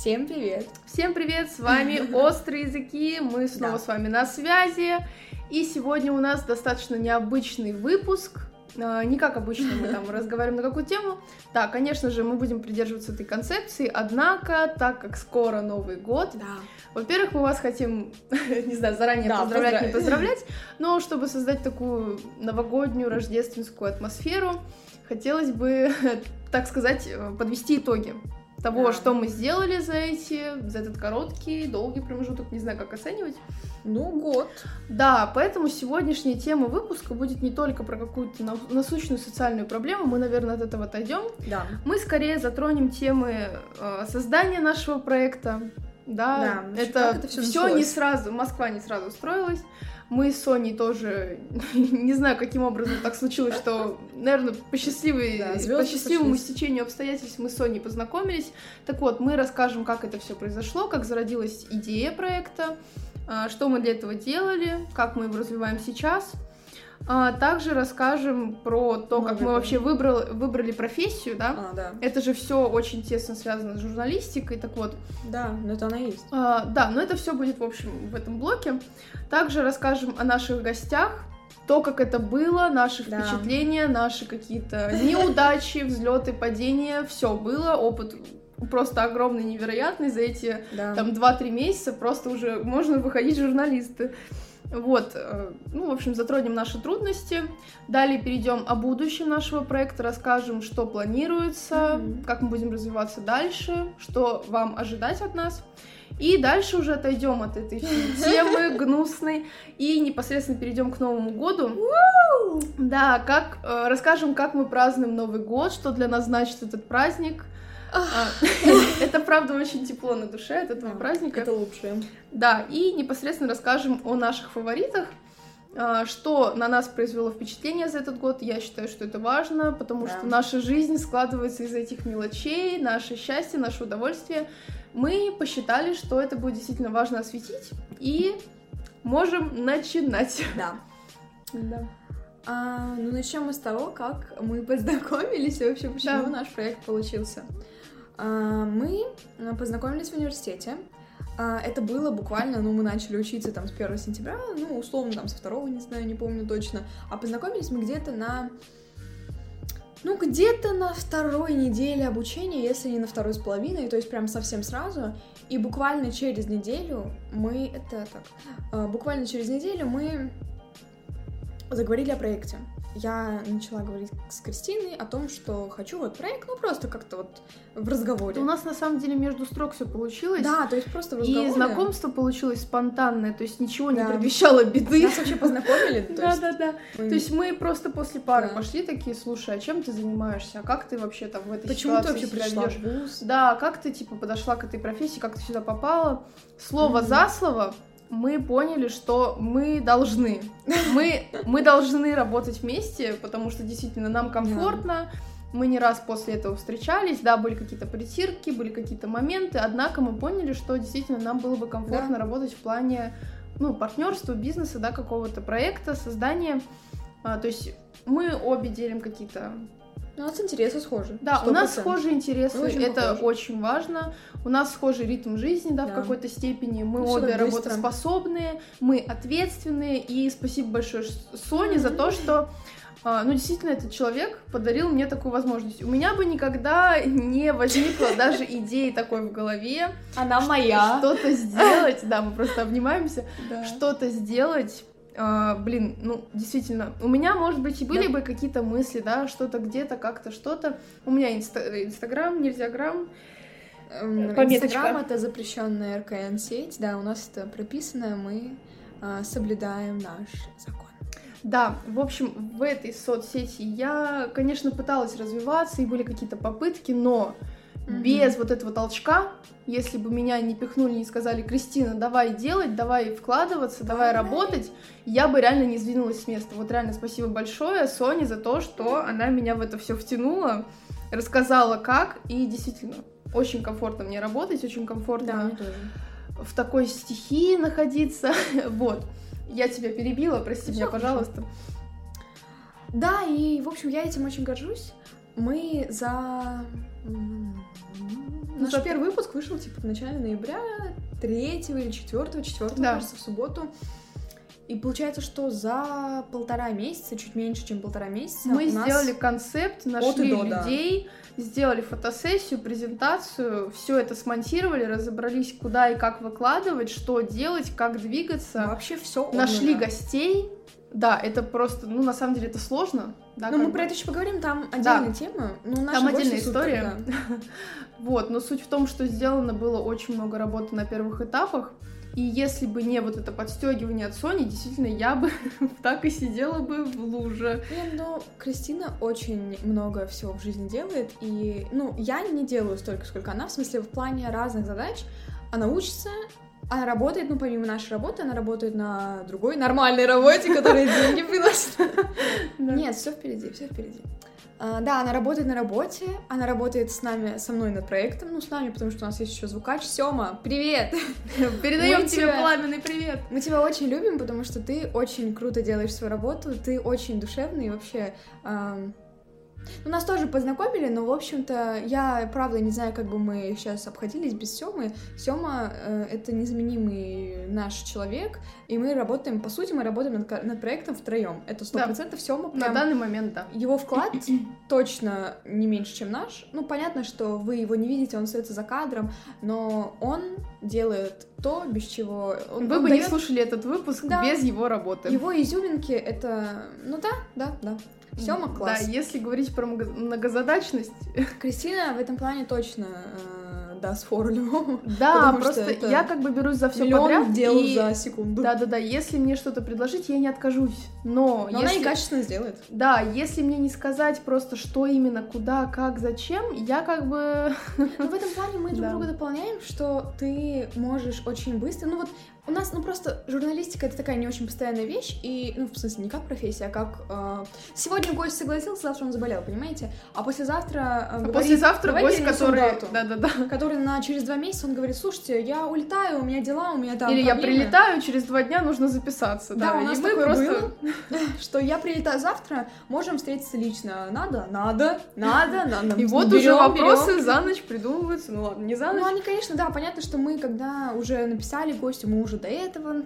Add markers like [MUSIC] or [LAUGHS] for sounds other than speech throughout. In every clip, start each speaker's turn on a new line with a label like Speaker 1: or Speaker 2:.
Speaker 1: Всем привет!
Speaker 2: Всем привет, с вами [LAUGHS] Острые Языки, мы снова
Speaker 1: Да.
Speaker 2: с вами на связи, и сегодня у нас достаточно необычный выпуск, А, не как обычно мы там [LAUGHS] разговариваем на какую тему, да, конечно же, мы будем придерживаться этой концепции, однако, так как скоро Новый год,
Speaker 1: Да.
Speaker 2: во-первых, мы вас хотим, [LAUGHS] не знаю, заранее
Speaker 1: Да,
Speaker 2: поздравлять, не
Speaker 1: поздравить.
Speaker 2: поздравлять, но чтобы создать такую новогоднюю, рождественскую атмосферу, хотелось бы, так сказать, э, подвести итоги того,
Speaker 1: Да.
Speaker 2: что мы сделали за эти, за этот короткий, долгий промежуток, не знаю, как оценивать.
Speaker 1: Ну, год.
Speaker 2: Да, поэтому сегодняшняя тема выпуска будет не только про какую-то на- насущную социальную проблему, мы, наверное, от этого отойдем.
Speaker 1: Да.
Speaker 2: Мы скорее затронем темы э, создания нашего проекта. Да,
Speaker 1: Да,
Speaker 2: это,
Speaker 1: это всё
Speaker 2: все не сразу, Москва не сразу строилась. Мы с Соней тоже, [LAUGHS] не знаю, каким образом так случилось, что, наверное, по, счастливой,
Speaker 1: Да,
Speaker 2: по счастливому
Speaker 1: сошлись.
Speaker 2: стечению обстоятельств мы с Соней познакомились. Так вот, мы расскажем, как это все произошло, как зародилась идея проекта, а, что мы для этого делали, как мы его развиваем сейчас. А, Также расскажем про то, как
Speaker 1: Новый
Speaker 2: мы вообще выбрал- выбрали профессию, да,
Speaker 1: А, да.
Speaker 2: это же все очень тесно связано с журналистикой, так вот.
Speaker 1: Да, но это она есть.
Speaker 2: а, да, но это все будет, в общем, в этом блоке. Также расскажем о наших гостях, то, как это было, наши
Speaker 1: Да.
Speaker 2: впечатления, наши какие-то неудачи, взлеты, падения, все было, опыт просто огромный, невероятный за эти
Speaker 1: Да.
Speaker 2: там 2-3 месяца просто уже можно выходить журналисты. Вот, э, ну, в общем, затронем наши трудности. Далее перейдем о будущем нашего проекта, расскажем, что планируется,
Speaker 1: Мгм.
Speaker 2: как мы будем развиваться дальше, что вам ожидать от нас. И дальше уже отойдем от этой [LAUGHS] темы гнусной и непосредственно перейдем к Новому году. Да, как э, расскажем, как мы празднуем Новый год, что для нас значит этот праздник. А, [LAUGHS] Это правда очень тепло на душе от этого
Speaker 1: Да,
Speaker 2: праздника.
Speaker 1: Это лучшее.
Speaker 2: Да, и непосредственно расскажем о наших фаворитах, а, что на нас произвело впечатление за этот год. Я считаю, что это важно, потому
Speaker 1: Да.
Speaker 2: что наша жизнь складывается из этих мелочей, наше счастье, наше удовольствие. Мы посчитали, что это будет действительно важно осветить, и можем начинать.
Speaker 1: Да.
Speaker 2: Да.
Speaker 1: А, ну, начнем мы с того, как мы познакомились и вообще почему
Speaker 2: Да.
Speaker 1: наш проект получился. А, мы а, познакомились в университете. А, это было буквально, ну, мы начали учиться там с 1 сентября, ну, условно, там, со 2, не знаю, не помню точно. А познакомились мы где-то на... Ну, где-то на второй неделе обучения, если не на второй с половиной, то есть прям совсем сразу. И буквально через неделю мы... Это так. Буквально через неделю мы заговорили о проекте. Я начала говорить с Кристиной о том, что хочу вот проект, ну просто как-то вот в разговоре.
Speaker 2: У нас на самом деле между строк все получилось.
Speaker 1: Да, то есть просто в разговоре.
Speaker 2: И знакомство получилось спонтанное, то есть ничего не
Speaker 1: Да.
Speaker 2: предвещало беды.
Speaker 1: Нас вообще познакомили,
Speaker 2: Да, да, да. То есть мы просто после пары пошли такие, слушай, а чем ты занимаешься? А как ты вообще там в этой
Speaker 1: Почему ты
Speaker 2: ситуации
Speaker 1: вообще
Speaker 2: себя
Speaker 1: пришла
Speaker 2: ведёшь?
Speaker 1: в вуз?
Speaker 2: Да, как ты типа подошла к этой профессии, как ты сюда попала? Слово за слово мы поняли, что мы должны. Мы, мы должны работать вместе, потому что действительно нам комфортно. Мы не раз после этого встречались, да, были какие-то притирки, были какие-то моменты, однако мы поняли, что действительно нам было бы комфортно
Speaker 1: Да.
Speaker 2: работать в плане ну, партнерства, бизнеса, да, какого-то проекта, создания. А, то есть мы обе делим какие-то
Speaker 1: У нас интересы схожи.
Speaker 2: да, у нас
Speaker 1: 100%.
Speaker 2: схожие интересы,
Speaker 1: Очень
Speaker 2: это
Speaker 1: похожи.
Speaker 2: очень важно. У нас схожий ритм жизни, да, в
Speaker 1: Да.
Speaker 2: какой-то степени. Мы
Speaker 1: Ну,
Speaker 2: обе работоспособные, мы ответственные. И спасибо большое Соне за то, что а, ну, действительно, этот человек подарил мне такую возможность. У меня бы никогда не возникло даже [LAUGHS] идеи такой в голове.
Speaker 1: Она моя.
Speaker 2: Что-то сделать, да, мы просто обнимаемся,
Speaker 1: Да.
Speaker 2: что-то сделать. А, блин, ну, действительно, у меня, может быть, и были
Speaker 1: Да.
Speaker 2: бы какие-то мысли, да, что-то где-то, как-то, что-то. У меня инста- Инстаграм, нельзя грамм.
Speaker 1: Эм,
Speaker 2: Пометочка.
Speaker 1: Инстаграм это запрещенная РКН-сеть, да, у нас это прописано, мы а, соблюдаем наш закон.
Speaker 2: Да, в общем, в этой соцсети я, конечно, пыталась развиваться, и были какие-то попытки, но
Speaker 1: Мгм.
Speaker 2: без вот этого толчка, если бы меня не пихнули, не сказали, Кристина, давай делать, давай вкладываться, давай
Speaker 1: Давай.
Speaker 2: работать, я бы реально не сдвинулась с места. Вот реально спасибо большое Соне за то, что она меня в это все втянула, рассказала как, и действительно, очень комфортно мне работать, очень комфортно
Speaker 1: мне тоже.
Speaker 2: в такой стихии находиться. [LAUGHS] Вот. Я тебя перебила, прости
Speaker 1: Ну,
Speaker 2: меня,
Speaker 1: хорошо.
Speaker 2: пожалуйста.
Speaker 1: Да, и, в общем, я этим очень горжусь. Мы за... Наш
Speaker 2: Зато-
Speaker 1: первый выпуск вышел, типа, в начале ноября, 3 или 4, 4,
Speaker 2: Да.
Speaker 1: кажется, в субботу. И получается, что за полтора месяца, чуть меньше, чем полтора месяца,
Speaker 2: Мы сделали концепт, нашли
Speaker 1: до, да.
Speaker 2: людей, сделали фотосессию, презентацию, все это смонтировали, разобрались, куда и как выкладывать, что делать, как двигаться.
Speaker 1: вообще все
Speaker 2: Нашли гостей. Да, это просто, ну, на самом деле, это сложно. Да,
Speaker 1: Но
Speaker 2: как
Speaker 1: мы
Speaker 2: бы.
Speaker 1: про это еще поговорим, там отдельная тема. Ну,
Speaker 2: Там отдельная история.
Speaker 1: да. [LAUGHS]
Speaker 2: Вот, но суть в том, что сделано было очень много работы на первых этапах. И если бы не вот это подстегивание от Сони, действительно, я бы [LAUGHS] так и сидела бы в луже.
Speaker 1: Не, но Кристина очень много всего в жизни делает, и, ну, я не делаю столько, сколько она, в смысле, в плане разных задач. Она учится, она работает, ну, помимо нашей работы, она работает на другой нормальной работе, которая деньги приносит. Нет, все впереди, все впереди. А, да, она работает на работе, она работает с нами, со мной над проектом, ну, с нами, потому что у нас есть еще звукач. Сема, привет! [LAUGHS]
Speaker 2: Передаем тебе пламенный привет.
Speaker 1: Мы тебя очень любим, потому что ты очень круто делаешь свою работу, ты очень душевный и вообще... ну, нас тоже познакомили, но, в общем-то, я, правда, не знаю, как бы мы сейчас обходились без Семы. Сема э, это незаменимый наш человек, и мы работаем, по сути, мы работаем над, над проектом втроем. Это сто
Speaker 2: Да.
Speaker 1: процентов Сема
Speaker 2: На
Speaker 1: прям...
Speaker 2: данный момент, да.
Speaker 1: Его вклад [CLEARS THROAT] точно не меньше, чем наш. Ну, понятно, что вы его не видите, он остается за кадром, но он делает то, без чего... Он,
Speaker 2: Вы
Speaker 1: он
Speaker 2: бы не
Speaker 1: даёт-
Speaker 2: слушали этот выпуск
Speaker 1: Да.
Speaker 2: без его работы.
Speaker 1: Его изюминки это... Ну да, да, да. Сема класс.
Speaker 2: Да, если говорить про много- многозадачность, [LAUGHS]
Speaker 1: Кристина в этом плане точно э, даст фору любому.
Speaker 2: да, просто я как бы берусь за все
Speaker 1: Миллион
Speaker 2: подряд.
Speaker 1: дел
Speaker 2: и...
Speaker 1: за секунду.
Speaker 2: Да-да-да, если мне что-то предложить, я не откажусь. Но,
Speaker 1: Но она
Speaker 2: если...
Speaker 1: и качественно сделает.
Speaker 2: Да, если мне не сказать просто, что именно, куда, как, зачем, я как бы...
Speaker 1: Но в этом плане мы друг [LAUGHS]
Speaker 2: Да.
Speaker 1: друга дополняем, что ты можешь очень быстро... Ну вот у нас, ну просто журналистика это такая не очень постоянная вещь, и, ну, в смысле, не как профессия, а как... э, сегодня гость согласился, завтра он заболел, понимаете? А послезавтра... э,
Speaker 2: А
Speaker 1: говорит,
Speaker 2: послезавтра
Speaker 1: «Давайте
Speaker 2: гость, который...
Speaker 1: дату».
Speaker 2: Да-да-да.
Speaker 1: Который на через два месяца, он говорит, слушайте, я улетаю, у меня дела, у меня там
Speaker 2: Или я
Speaker 1: проблемы».
Speaker 2: прилетаю, через два дня нужно записаться.
Speaker 1: Да,
Speaker 2: Да,
Speaker 1: у нас
Speaker 2: и мы просто...
Speaker 1: было, [LAUGHS] что я прилетаю завтра, можем встретиться лично. Надо? Надо, надо, надо. [LAUGHS]
Speaker 2: И вот уже вопросы за ночь придумываются. Ну ладно, не за
Speaker 1: Ну,
Speaker 2: ночь.
Speaker 1: они, конечно, да, понятно, что мы, когда уже написали гостю, мы уже до этого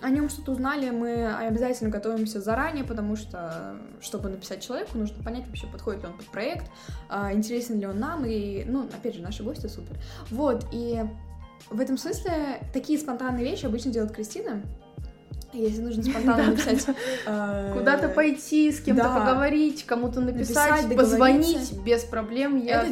Speaker 1: о нем что-то узнали, мы обязательно готовимся заранее, потому что, чтобы написать человеку, нужно понять вообще, подходит ли он под проект, а, интересен ли он нам, и, ну, опять же, наши гости супер. Вот, и в этом смысле такие спонтанные вещи обычно делает Кристина. Если нужно спонтанно написать... э,
Speaker 2: Куда-то пойти, с кем-то поговорить, кому-то написать, позвонить без проблем. Я,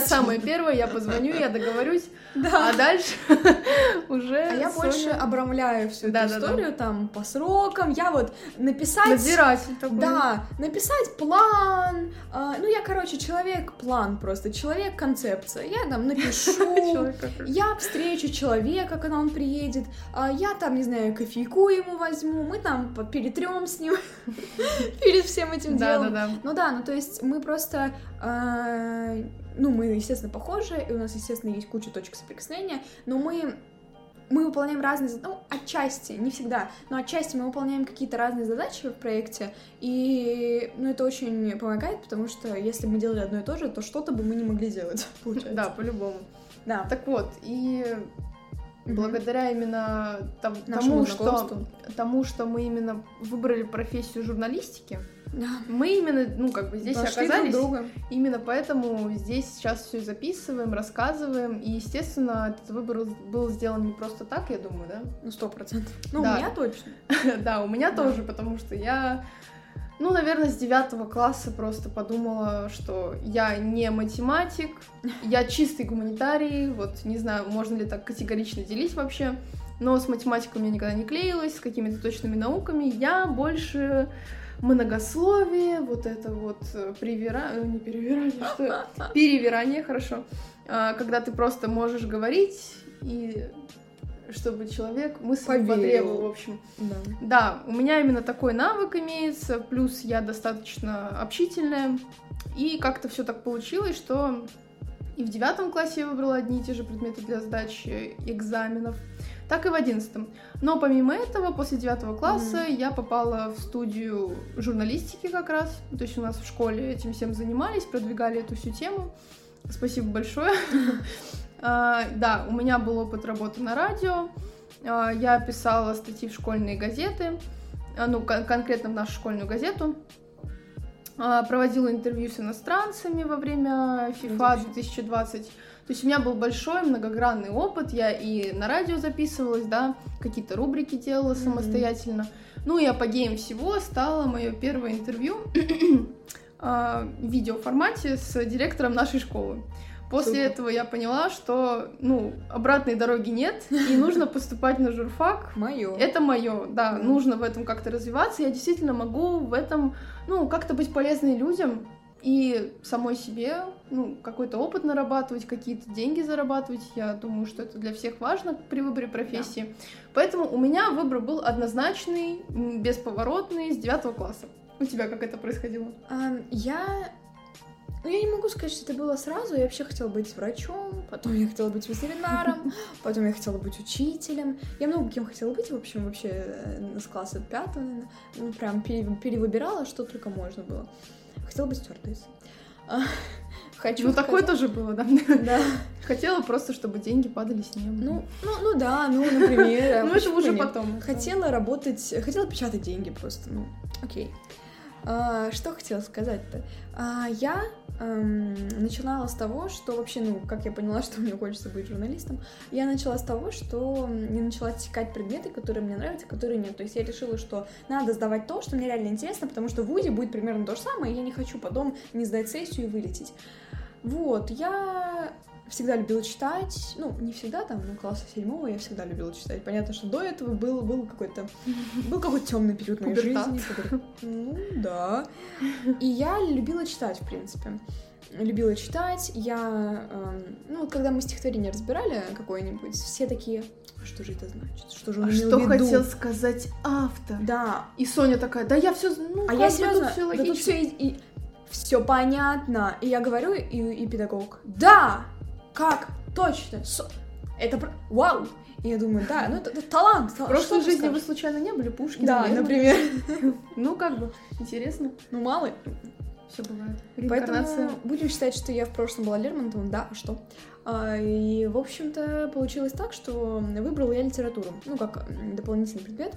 Speaker 2: самая первая, я позвоню, я договорюсь,
Speaker 1: Да.
Speaker 2: а дальше [LAUGHS] уже
Speaker 1: А я больше обрамляю всю эту историю там по срокам. Я вот написать...
Speaker 2: надзиратель такой.
Speaker 1: Да, написать план. а, ну, я, короче, человек-план просто, человек-концепция. Я там напишу, [LAUGHS] я встречу человека, когда он приедет, а, я там, не знаю, кофейку ему возьму, мы там перетрем с ним [LAUGHS] перед всем этим
Speaker 2: Да,
Speaker 1: делом.
Speaker 2: да, да.
Speaker 1: Ну да, ну то есть мы просто, а, ну мы, естественно, похожи, и у нас, естественно, есть куча точек соприкосновения, но мы мы выполняем разные, зад- ну, отчасти, не всегда, но отчасти мы выполняем какие-то разные задачи в проекте, и, ну, это очень помогает, потому что если бы мы делали одно и то же, то что-то бы мы не могли делать, [LAUGHS] получается.
Speaker 2: Да, по-любому.
Speaker 1: да.
Speaker 2: Так вот, и благодаря именно тому, что, тому, что мы именно выбрали профессию журналистики,
Speaker 1: Да.
Speaker 2: мы именно, ну, как бы здесь
Speaker 1: Нашли
Speaker 2: оказались.
Speaker 1: друг друга.
Speaker 2: Именно поэтому здесь сейчас все записываем, рассказываем. И, естественно, этот выбор был сделан не просто так, я думаю, да?
Speaker 1: Ну, сто процентов. Ну, [LAUGHS]
Speaker 2: Да.
Speaker 1: у меня точно.
Speaker 2: Да, у меня тоже, потому что я, ну, наверное, с девятого класса просто подумала, что я не математик, [LAUGHS] я чистый гуманитарий, вот не знаю, можно ли так категорично делить вообще, но с математикой у меня никогда не клеилось, с какими-то точными науками, я больше многословие, вот это вот э, привира... э, не перевирание, что [LAUGHS] перевирание, хорошо, А, когда ты просто можешь говорить и чтобы человек мысль
Speaker 1: Поверил.
Speaker 2: потребовал, в общем.
Speaker 1: Да.
Speaker 2: Да, у меня именно такой навык имеется, плюс я достаточно общительная, и как-то все так получилось, что и в девятом классе я выбрала одни и те же предметы для сдачи экзаменов, так и в одиннадцатом. Но помимо этого, после девятого класса я попала в студию журналистики как раз, то есть у нас в школе этим всем занимались, продвигали эту всю тему. Спасибо большое. [LAUGHS] А, да, у меня был опыт работы на радио. А, я писала статьи в школьные газеты, а, ну, кон- конкретно в нашу школьную газету. А, проводила интервью с иностранцами во время FIFA 2020. То есть у меня был большой многогранный опыт. Я и на радио записывалась, да, какие-то рубрики делала самостоятельно. Ну и апогеем всего стало мое первое интервью [CLEARS THROAT] а, в видеоформате с директором нашей школы. После
Speaker 1: Супер.
Speaker 2: этого я поняла, что, ну, обратной дороги нет, и нужно поступать на журфак. [LAUGHS]
Speaker 1: Мое.
Speaker 2: Это мое, да,
Speaker 1: Мгм.
Speaker 2: нужно в этом как-то развиваться. Я действительно могу в этом, ну, как-то быть полезной людям и самой себе, ну, какой-то опыт нарабатывать, какие-то деньги зарабатывать. Я думаю, что это для всех важно при выборе профессии. Поэтому у меня выбор был однозначный, бесповоротный, с девятого класса. У тебя как это происходило?
Speaker 1: Я... Ну, я не могу сказать, что это было сразу. Я вообще хотела быть врачом, потом я хотела быть ветеринаром, [LAUGHS] потом я хотела быть учителем. Я много кем хотела быть, в общем, вообще э, с класса пятого, наверное. Ну, прям пере- перевыбирала, что только можно было. Хотела быть стюардессой. А, [LAUGHS] Хочу
Speaker 2: ну, такое
Speaker 1: сказать-
Speaker 2: тоже было, да.
Speaker 1: Да. [LAUGHS]
Speaker 2: Хотела просто, чтобы деньги падали с неба.
Speaker 1: Ну, ну, ну да, ну, например.
Speaker 2: ну это уже
Speaker 1: нет?
Speaker 2: потом.
Speaker 1: Хотела работать, хотела печатать деньги просто, ну, окей. А, что хотела сказать-то? А, я эм, начинала с того, что вообще, ну, как я поняла, [LAUGHS] что мне хочется быть журналистом, я начала с того, что не начала отсекать предметы, которые мне нравятся, которые нет. То есть я решила, что надо сдавать то, что мне реально интересно, потому что в ВУЗе будет примерно то же самое, и я не хочу потом не сдать сессию и вылететь. Вот, я всегда любила читать, ну, не всегда, там, ну, класса седьмого я всегда любила читать. Понятно, что до этого был, был какой-то, [LAUGHS] был какой-то темный период моей
Speaker 2: Пубертат.
Speaker 1: жизни. пубер- Ну, да. И я любила читать, в принципе. Любила читать, я, эм, ну, вот когда мы стихотворение разбирали какое-нибудь, все такие, «А что же это значит, что же он
Speaker 2: А
Speaker 1: имел
Speaker 2: что
Speaker 1: в виду?»
Speaker 2: хотел сказать автор?
Speaker 1: Да,
Speaker 2: И Соня такая, да я все, ну,
Speaker 1: а я серьезно,
Speaker 2: тут всё
Speaker 1: да тут
Speaker 2: логично.
Speaker 1: все и, все понятно. И я говорю, и, и педагог, да, как, точно, со- это про- вау. И я думаю, да, ну это, это талант.
Speaker 2: В прошлой жизни вы
Speaker 1: скажешь?
Speaker 2: случайно не были Пушкин?
Speaker 1: Да, например. [LAUGHS]
Speaker 2: Ну, как бы, интересно.
Speaker 1: Ну, мало.
Speaker 2: Все бывает.
Speaker 1: Поэтому будем считать, что я в прошлом была Лермонтовым, да, а что? А, И, в общем-то, получилось так, что выбрала я литературу, ну, как дополнительный предмет.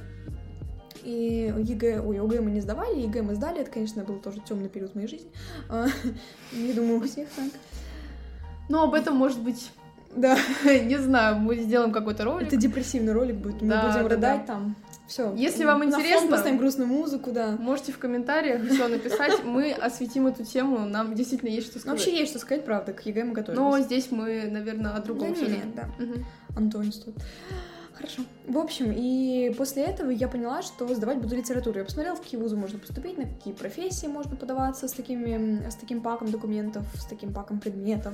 Speaker 1: И ЕГЭ, ой, ОГЭ мы не сдавали, ЕГЭ мы сдали, это, конечно, был тоже темный период в моей жизни. А, [LAUGHS] Я думаю, у всех так.
Speaker 2: Ну, об этом, может быть,
Speaker 1: Да, [LAUGHS]
Speaker 2: не знаю, мы сделаем какой-то ролик.
Speaker 1: это депрессивный ролик будет, мы
Speaker 2: Да,
Speaker 1: будем
Speaker 2: да,
Speaker 1: рыдать
Speaker 2: да.
Speaker 1: там. Все.
Speaker 2: Если вам интересно-
Speaker 1: поставим грустную музыку, да.
Speaker 2: Можете в комментариях все написать, мы осветим эту тему, нам действительно есть что сказать.
Speaker 1: вообще есть что сказать, правда, к ЕГЭ мы готовились.
Speaker 2: Но здесь мы, наверное, о
Speaker 1: Да
Speaker 2: другом
Speaker 1: не,
Speaker 2: всё-таки.
Speaker 1: не, да.
Speaker 2: Мгм.
Speaker 1: Антон тут. Хорошо. В общем, и после этого я поняла, что сдавать буду литературу. Я посмотрела, в какие вузы можно поступить, на какие профессии можно подаваться с, такими, с таким паком документов, с таким паком предметов.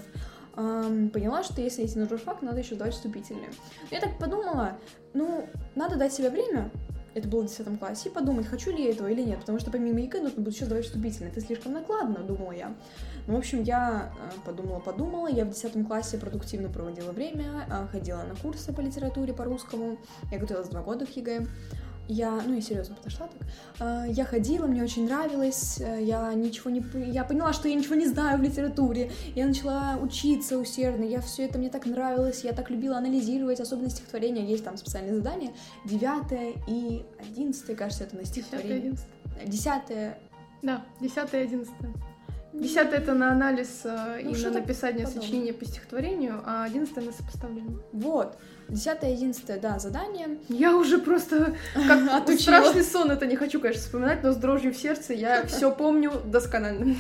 Speaker 1: Ам, поняла, что если идти на журфак, надо еще сдавать вступительные. Я так подумала, ну, надо дать себе время, это было в 10 классе, и подумать, хочу ли я этого или нет, потому что помимо ЕГЭ нужно будет еще сдавать вступительные. Это слишком накладно, думала я. Ну, в общем, я подумала-подумала, я в 10 классе продуктивно проводила время, а, ходила на курсы по литературе, по русскому, я готовилась два года к ЕГЭ. Я, ну, я серьезно подошла так. А, Я ходила, мне очень нравилось, э, я ничего не... Я поняла, что я ничего не знаю в литературе. Я начала учиться усердно, я все это мне так нравилось, я так любила анализировать, особенно стихотворения, есть там специальные задания. Девятое и одиннадцатое, кажется, это на стихотворение. Десятое,
Speaker 2: Да, десятое, одиннадцатое. Десятое это на анализ э, и
Speaker 1: Ну,
Speaker 2: на
Speaker 1: что-то
Speaker 2: написание
Speaker 1: подобное.
Speaker 2: сочинения по стихотворению, а одиннадцатое на сопоставление.
Speaker 1: Вот. Десятое и одиннадцатое, да, задание.
Speaker 2: Я уже просто [LAUGHS] как
Speaker 1: Отучила.
Speaker 2: страшный сон это не хочу, конечно, вспоминать, но с дрожью в сердце я [LAUGHS] все помню досконально.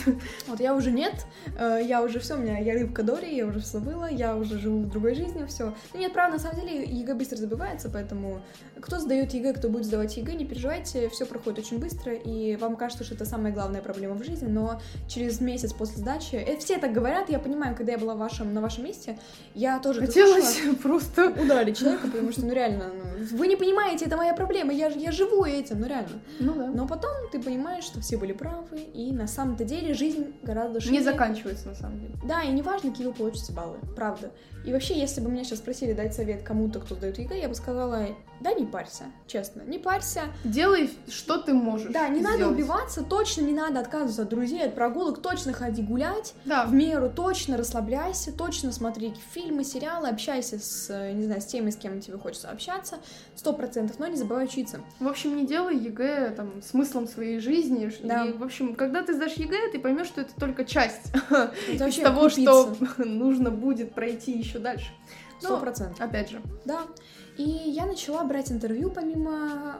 Speaker 1: Вот я уже нет, э, я уже все, у меня я рыбка Дори, я уже все забыла, я уже живу в другой жизни, все. Ну нет, правда, на самом деле ЕГЭ быстро забывается, поэтому кто сдает ЕГЭ, кто будет сдавать ЕГЭ, не переживайте, все проходит очень быстро, и вам кажется, что это самая главная проблема в жизни, но через месяц после сдачи, э, все так говорят, я понимаю, когда я была вашем, на вашем месте, я тоже
Speaker 2: Хотелось [LAUGHS] просто...
Speaker 1: ударить человека, потому что, ну реально, ну, вы не понимаете, это моя проблема, я, я живу этим, ну реально.
Speaker 2: Ну да.
Speaker 1: Но потом ты понимаешь, что все были правы, и на самом-то деле жизнь гораздо шире.
Speaker 2: Не заканчивается на самом деле.
Speaker 1: Да, и неважно, какие вы получите баллы, правда. И вообще, если бы меня сейчас спросили дать совет кому-то, кто сдает ЕГЭ, я бы сказала, да не парься, честно, не парься.
Speaker 2: Делай, что ты можешь.
Speaker 1: Да, не
Speaker 2: сделать.
Speaker 1: надо убиваться, точно не надо отказываться от друзей, от прогулок, точно ходи гулять,
Speaker 2: Да,
Speaker 1: в меру, точно расслабляйся, точно смотри фильмы, сериалы, общайся с, не знаю, с теми, с кем тебе хочется общаться, сто процентов, но не забывай учиться.
Speaker 2: В общем, не делай ЕГЭ там смыслом своей жизни.
Speaker 1: Да.
Speaker 2: И, в общем, когда ты сдашь ЕГЭ, ты поймешь, что это только часть [LAUGHS] из того, что [LAUGHS] нужно будет пройти еще дальше.
Speaker 1: Сто
Speaker 2: Но,
Speaker 1: процентов.
Speaker 2: опять же,
Speaker 1: Да. И я начала брать интервью помимо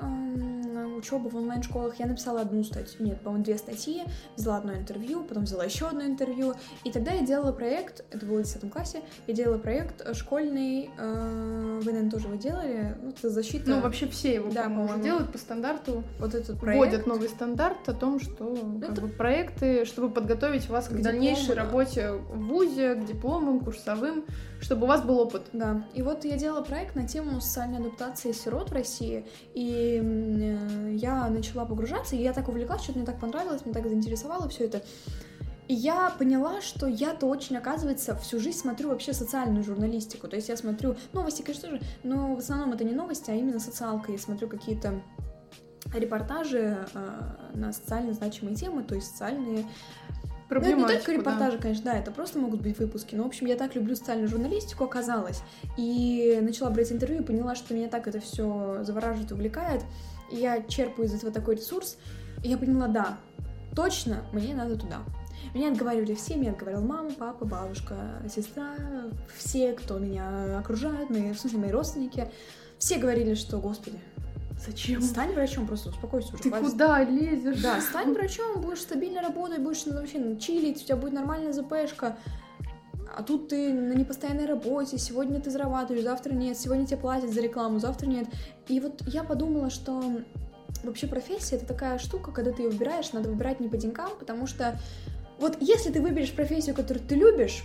Speaker 1: учебы в онлайн-школах. Я написала одну статью, нет, по-моему, две статьи, взяла одно интервью, потом взяла еще одно интервью. И тогда я делала проект, это было в 10 классе, я делала проект школьный, э, вы, наверное, тоже его делали, ну, это защита.
Speaker 2: ну вообще все его,
Speaker 1: Да,
Speaker 2: по-моему. делают по стандарту.
Speaker 1: вот этот проект.
Speaker 2: Вводят новый стандарт о том, что как
Speaker 1: Это-
Speaker 2: бы, проекты, чтобы подготовить вас к,
Speaker 1: К
Speaker 2: дальнейшей
Speaker 1: диплому,
Speaker 2: работе в ВУЗе, к дипломам, курсовым, чтобы у вас был опыт.
Speaker 1: Да, и вот я делала проект на тему социальной адаптации сирот в России, и э, я начала погружаться, и я так увлеклась, что-то мне так понравилось, мне так заинтересовало все это. И я поняла, что я-то очень, оказывается, всю жизнь смотрю вообще социальную журналистику. То есть я смотрю новости, конечно же, но в основном это не новости, а именно социалка. Я смотрю какие-то репортажи э, на социально значимые темы, то есть социальные ну, это не только
Speaker 2: Проблематику, да.
Speaker 1: репортажи, конечно, да, это просто могут быть выпуски. Но, в общем, я так люблю социальную журналистику, оказалось. И начала брать интервью и поняла, что меня так это все завораживает, увлекает. И я черпаю из этого такой ресурс. И я поняла, да, точно мне надо туда. Меня отговаривали все, меня отговаривала мама, папа, бабушка, сестра, все, кто меня окружает, мои, в смысле, мои родственники. Все говорили, что, господи,
Speaker 2: Зачем?
Speaker 1: стань врачом, просто успокойся уже.
Speaker 2: Ты
Speaker 1: хватит
Speaker 2: куда лезешь?
Speaker 1: да, стань врачом, будешь стабильно работать, будешь ну, вообще ну, чилить, у тебя будет нормальная ЗПшка. А тут ты на непостоянной работе, сегодня ты зарабатываешь, завтра нет, сегодня тебе платят за рекламу, завтра нет. И вот я подумала, что вообще профессия это такая штука, когда ты ее выбираешь, надо выбирать не по деньгам, потому что вот если ты выберешь профессию, которую ты любишь,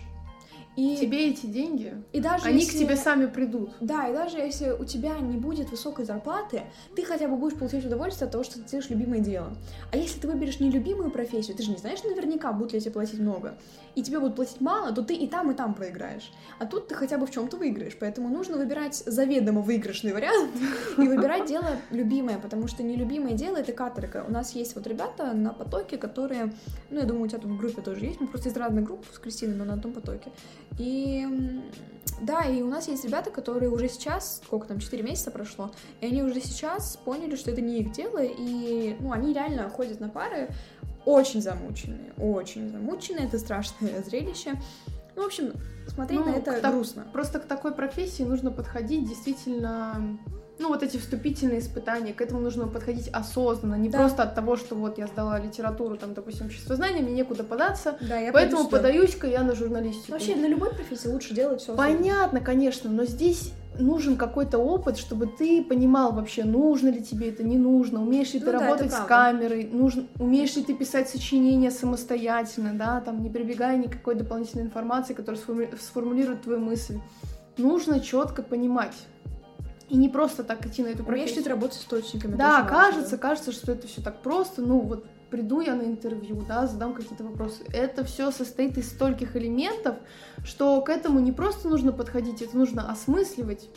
Speaker 1: и,
Speaker 2: Тебе эти деньги,
Speaker 1: и даже
Speaker 2: они
Speaker 1: если...
Speaker 2: к тебе сами придут.
Speaker 1: Да, и даже если у тебя не будет высокой зарплаты, ты хотя бы будешь получать удовольствие от того, что ты делаешь любимое дело. А если ты выберешь нелюбимую профессию, ты же не знаешь наверняка, будут ли тебе платить много, и тебе будут платить мало, то ты и там, и там проиграешь. А тут ты хотя бы в чем-то выиграешь. Поэтому нужно выбирать заведомо выигрышный вариант и выбирать дело любимое, потому что нелюбимое дело — это каторга. У нас есть вот ребята на потоке, которые, ну, я думаю, у тебя тут в группе тоже есть, мы просто из разных групп с Кристиной, но на одном потоке. И да, и у нас есть ребята, которые уже сейчас, сколько там, 4 месяца прошло, и они уже сейчас поняли, что это не их дело, и, ну, они реально ходят на пары очень замученные, очень замученные, это страшное [LAUGHS] зрелище. Ну, в общем, смотреть
Speaker 2: Ну,
Speaker 1: на это
Speaker 2: так-
Speaker 1: грустно.
Speaker 2: Просто к такой профессии нужно подходить действительно... Ну, вот эти вступительные испытания, к этому нужно подходить осознанно, не
Speaker 1: Да.
Speaker 2: просто от того, что вот я сдала литературу, там, допустим, общество знания, мне некуда податься,
Speaker 1: Да, я
Speaker 2: поэтому
Speaker 1: сюда.
Speaker 2: подаюсь-ка я на журналистику.
Speaker 1: Вообще, на любой профессии лучше делать все.
Speaker 2: Понятно, конечно, но здесь нужен какой-то опыт, чтобы ты понимал вообще, нужно ли тебе это, не нужно, умеешь ли
Speaker 1: Ну
Speaker 2: ты
Speaker 1: да,
Speaker 2: работать с камерой, нужно, умеешь ли ты писать сочинения самостоятельно, да, там, не прибегая никакой дополнительной информации, которая сформулирует твою мысль. Нужно четко понимать. И не просто так идти на эту
Speaker 1: Умеешь ли
Speaker 2: профессию.
Speaker 1: ты работать с источниками?
Speaker 2: Да,
Speaker 1: очень важно.
Speaker 2: кажется, кажется, что это все так просто. Ну вот приду я на интервью, да, задам какие-то вопросы. Это все состоит из стольких элементов, что к этому не просто нужно подходить, это нужно осмысливать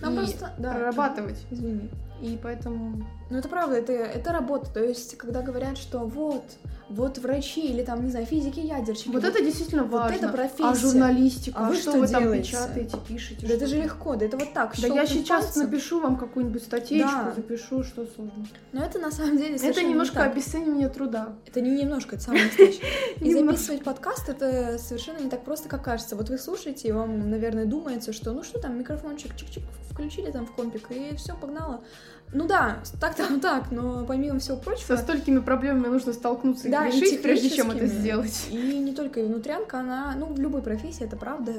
Speaker 1: Нам
Speaker 2: и
Speaker 1: просто... Да,
Speaker 2: прорабатывать.
Speaker 1: Извини.
Speaker 2: И поэтому
Speaker 1: Ну, это правда, это, это работа. То есть, когда говорят, что вот, вот врачи или там, не знаю, физики, ядерщики.
Speaker 2: вот это действительно
Speaker 1: вот
Speaker 2: важно.
Speaker 1: это профессия.
Speaker 2: А журналистика,
Speaker 1: А
Speaker 2: а
Speaker 1: вы
Speaker 2: что,
Speaker 1: что
Speaker 2: вы там
Speaker 1: делаете?
Speaker 2: печатаете, пишете?
Speaker 1: Да это же
Speaker 2: там?
Speaker 1: легко, да это вот так.
Speaker 2: Да я сейчас
Speaker 1: пальцем.
Speaker 2: напишу вам какую-нибудь статейку,
Speaker 1: Да.
Speaker 2: запишу, что сложно.
Speaker 1: Но это на самом деле
Speaker 2: Это
Speaker 1: совершенно не
Speaker 2: немножко
Speaker 1: так.
Speaker 2: обесценивание труда.
Speaker 1: Это не немножко, это самое настоящее. [LAUGHS] И
Speaker 2: Немножко.
Speaker 1: записывать подкаст это совершенно не так просто, как кажется. Вот вы слушаете, и вам, наверное, думается, что ну что там, микрофончик чик-чик включили там в компик, и все, погнало. Ну да, так там [LAUGHS] так, но помимо всего
Speaker 2: Со
Speaker 1: прочего,
Speaker 2: столькими проблемами нужно столкнуться
Speaker 1: Да, и
Speaker 2: решить, прежде чем это сделать.
Speaker 1: И не только и внутрянка, она, ну, в любой профессии, это правда,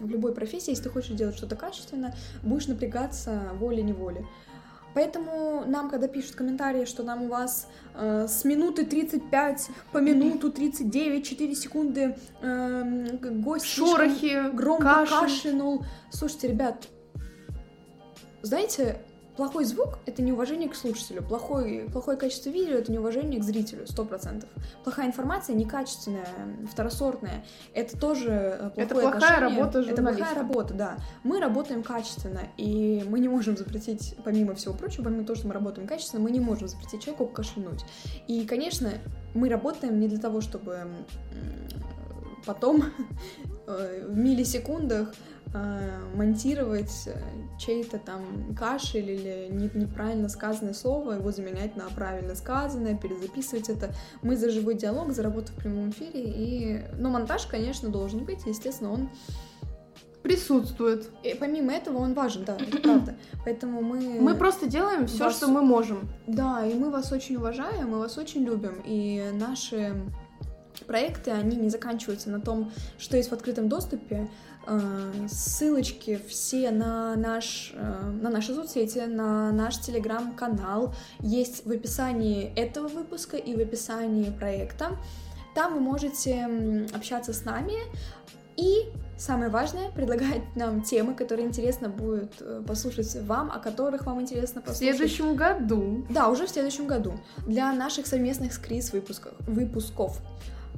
Speaker 1: в любой профессии, если ты хочешь делать что-то качественно, будешь напрягаться волей-неволей. Поэтому нам, когда пишут комментарии, что нам у вас э, с минуты 35 по минуту 39, 4 секунды э, гость
Speaker 2: Шорохи,
Speaker 1: громко
Speaker 2: кашель.
Speaker 1: кашлянул. Слушайте, ребят, знаете, плохой звук — это неуважение к слушателю, плохой, плохое качество видео — это неуважение к зрителю, сто процентов. Плохая информация, некачественная, второсортная — это тоже плохое
Speaker 2: Это плохая
Speaker 1: отношение.
Speaker 2: работа
Speaker 1: Это
Speaker 2: журналиста.
Speaker 1: плохая работа, да. Мы работаем качественно, и мы не можем запретить, помимо всего прочего, помимо того, что мы работаем качественно, мы не можем запретить человеку кашлянуть. И, конечно, мы работаем не для того, чтобы потом [LAUGHS] э, в миллисекундах э, монтировать э, чей-то там кашель или не- неправильно сказанное слово, его заменять на правильно сказанное, перезаписывать это. Мы за живой диалог, за работу в прямом эфире, и... но монтаж, конечно, должен быть, естественно, он
Speaker 2: Присутствует.
Speaker 1: и помимо этого он важен, да, это [CLEARS THROAT] правда. Поэтому мы...
Speaker 2: Мы просто делаем все,
Speaker 1: вас-
Speaker 2: что мы можем.
Speaker 1: Да, и мы вас очень уважаем, мы вас очень любим, и наши проекты, они не заканчиваются на том, что есть в открытом доступе. Э, Ссылочки все на, наш, э, на наши соцсети, на наш телеграм-канал есть в описании этого выпуска и в описании проекта. Там вы можете общаться с нами и Самое важное, предлагать нам темы, которые интересно будет э, послушать вам, о которых вам интересно
Speaker 2: В
Speaker 1: послушать.
Speaker 2: следующем году.
Speaker 1: Да, уже в следующем году. Для наших совместных с Крис выпусков. выпусков.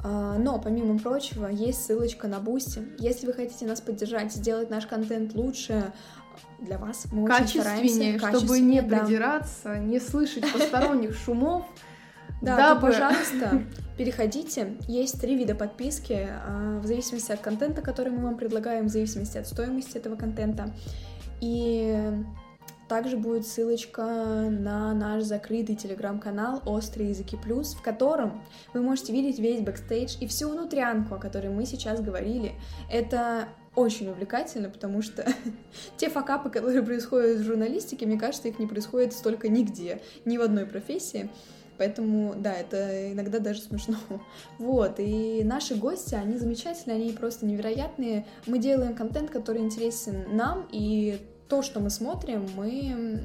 Speaker 1: А, Но, помимо прочего, есть ссылочка на Boosty. Если вы хотите нас поддержать, сделать наш контент лучше для вас, мы очень стараемся.
Speaker 2: чтобы не
Speaker 1: да.
Speaker 2: придираться, не слышать посторонних [LAUGHS] шумов.
Speaker 1: Да,
Speaker 2: дабы-
Speaker 1: то, пожалуйста, переходите. Есть три вида подписки, а, в зависимости от контента, который мы вам предлагаем, в зависимости от стоимости этого контента. И также будет ссылочка на наш закрытый телеграм-канал «Острые языки плюс», в котором вы можете видеть весь бэкстейдж и всю внутрянку, о которой мы сейчас говорили. Это очень увлекательно, потому что [LAUGHS] те факапы, которые происходят в журналистике, мне кажется, их не происходит столько нигде, ни в одной профессии. Поэтому, да, это иногда даже смешно. [LAUGHS] Вот, и наши гости, они замечательные, они просто невероятные. Мы делаем контент, который интересен нам, и то, что мы смотрим, мы...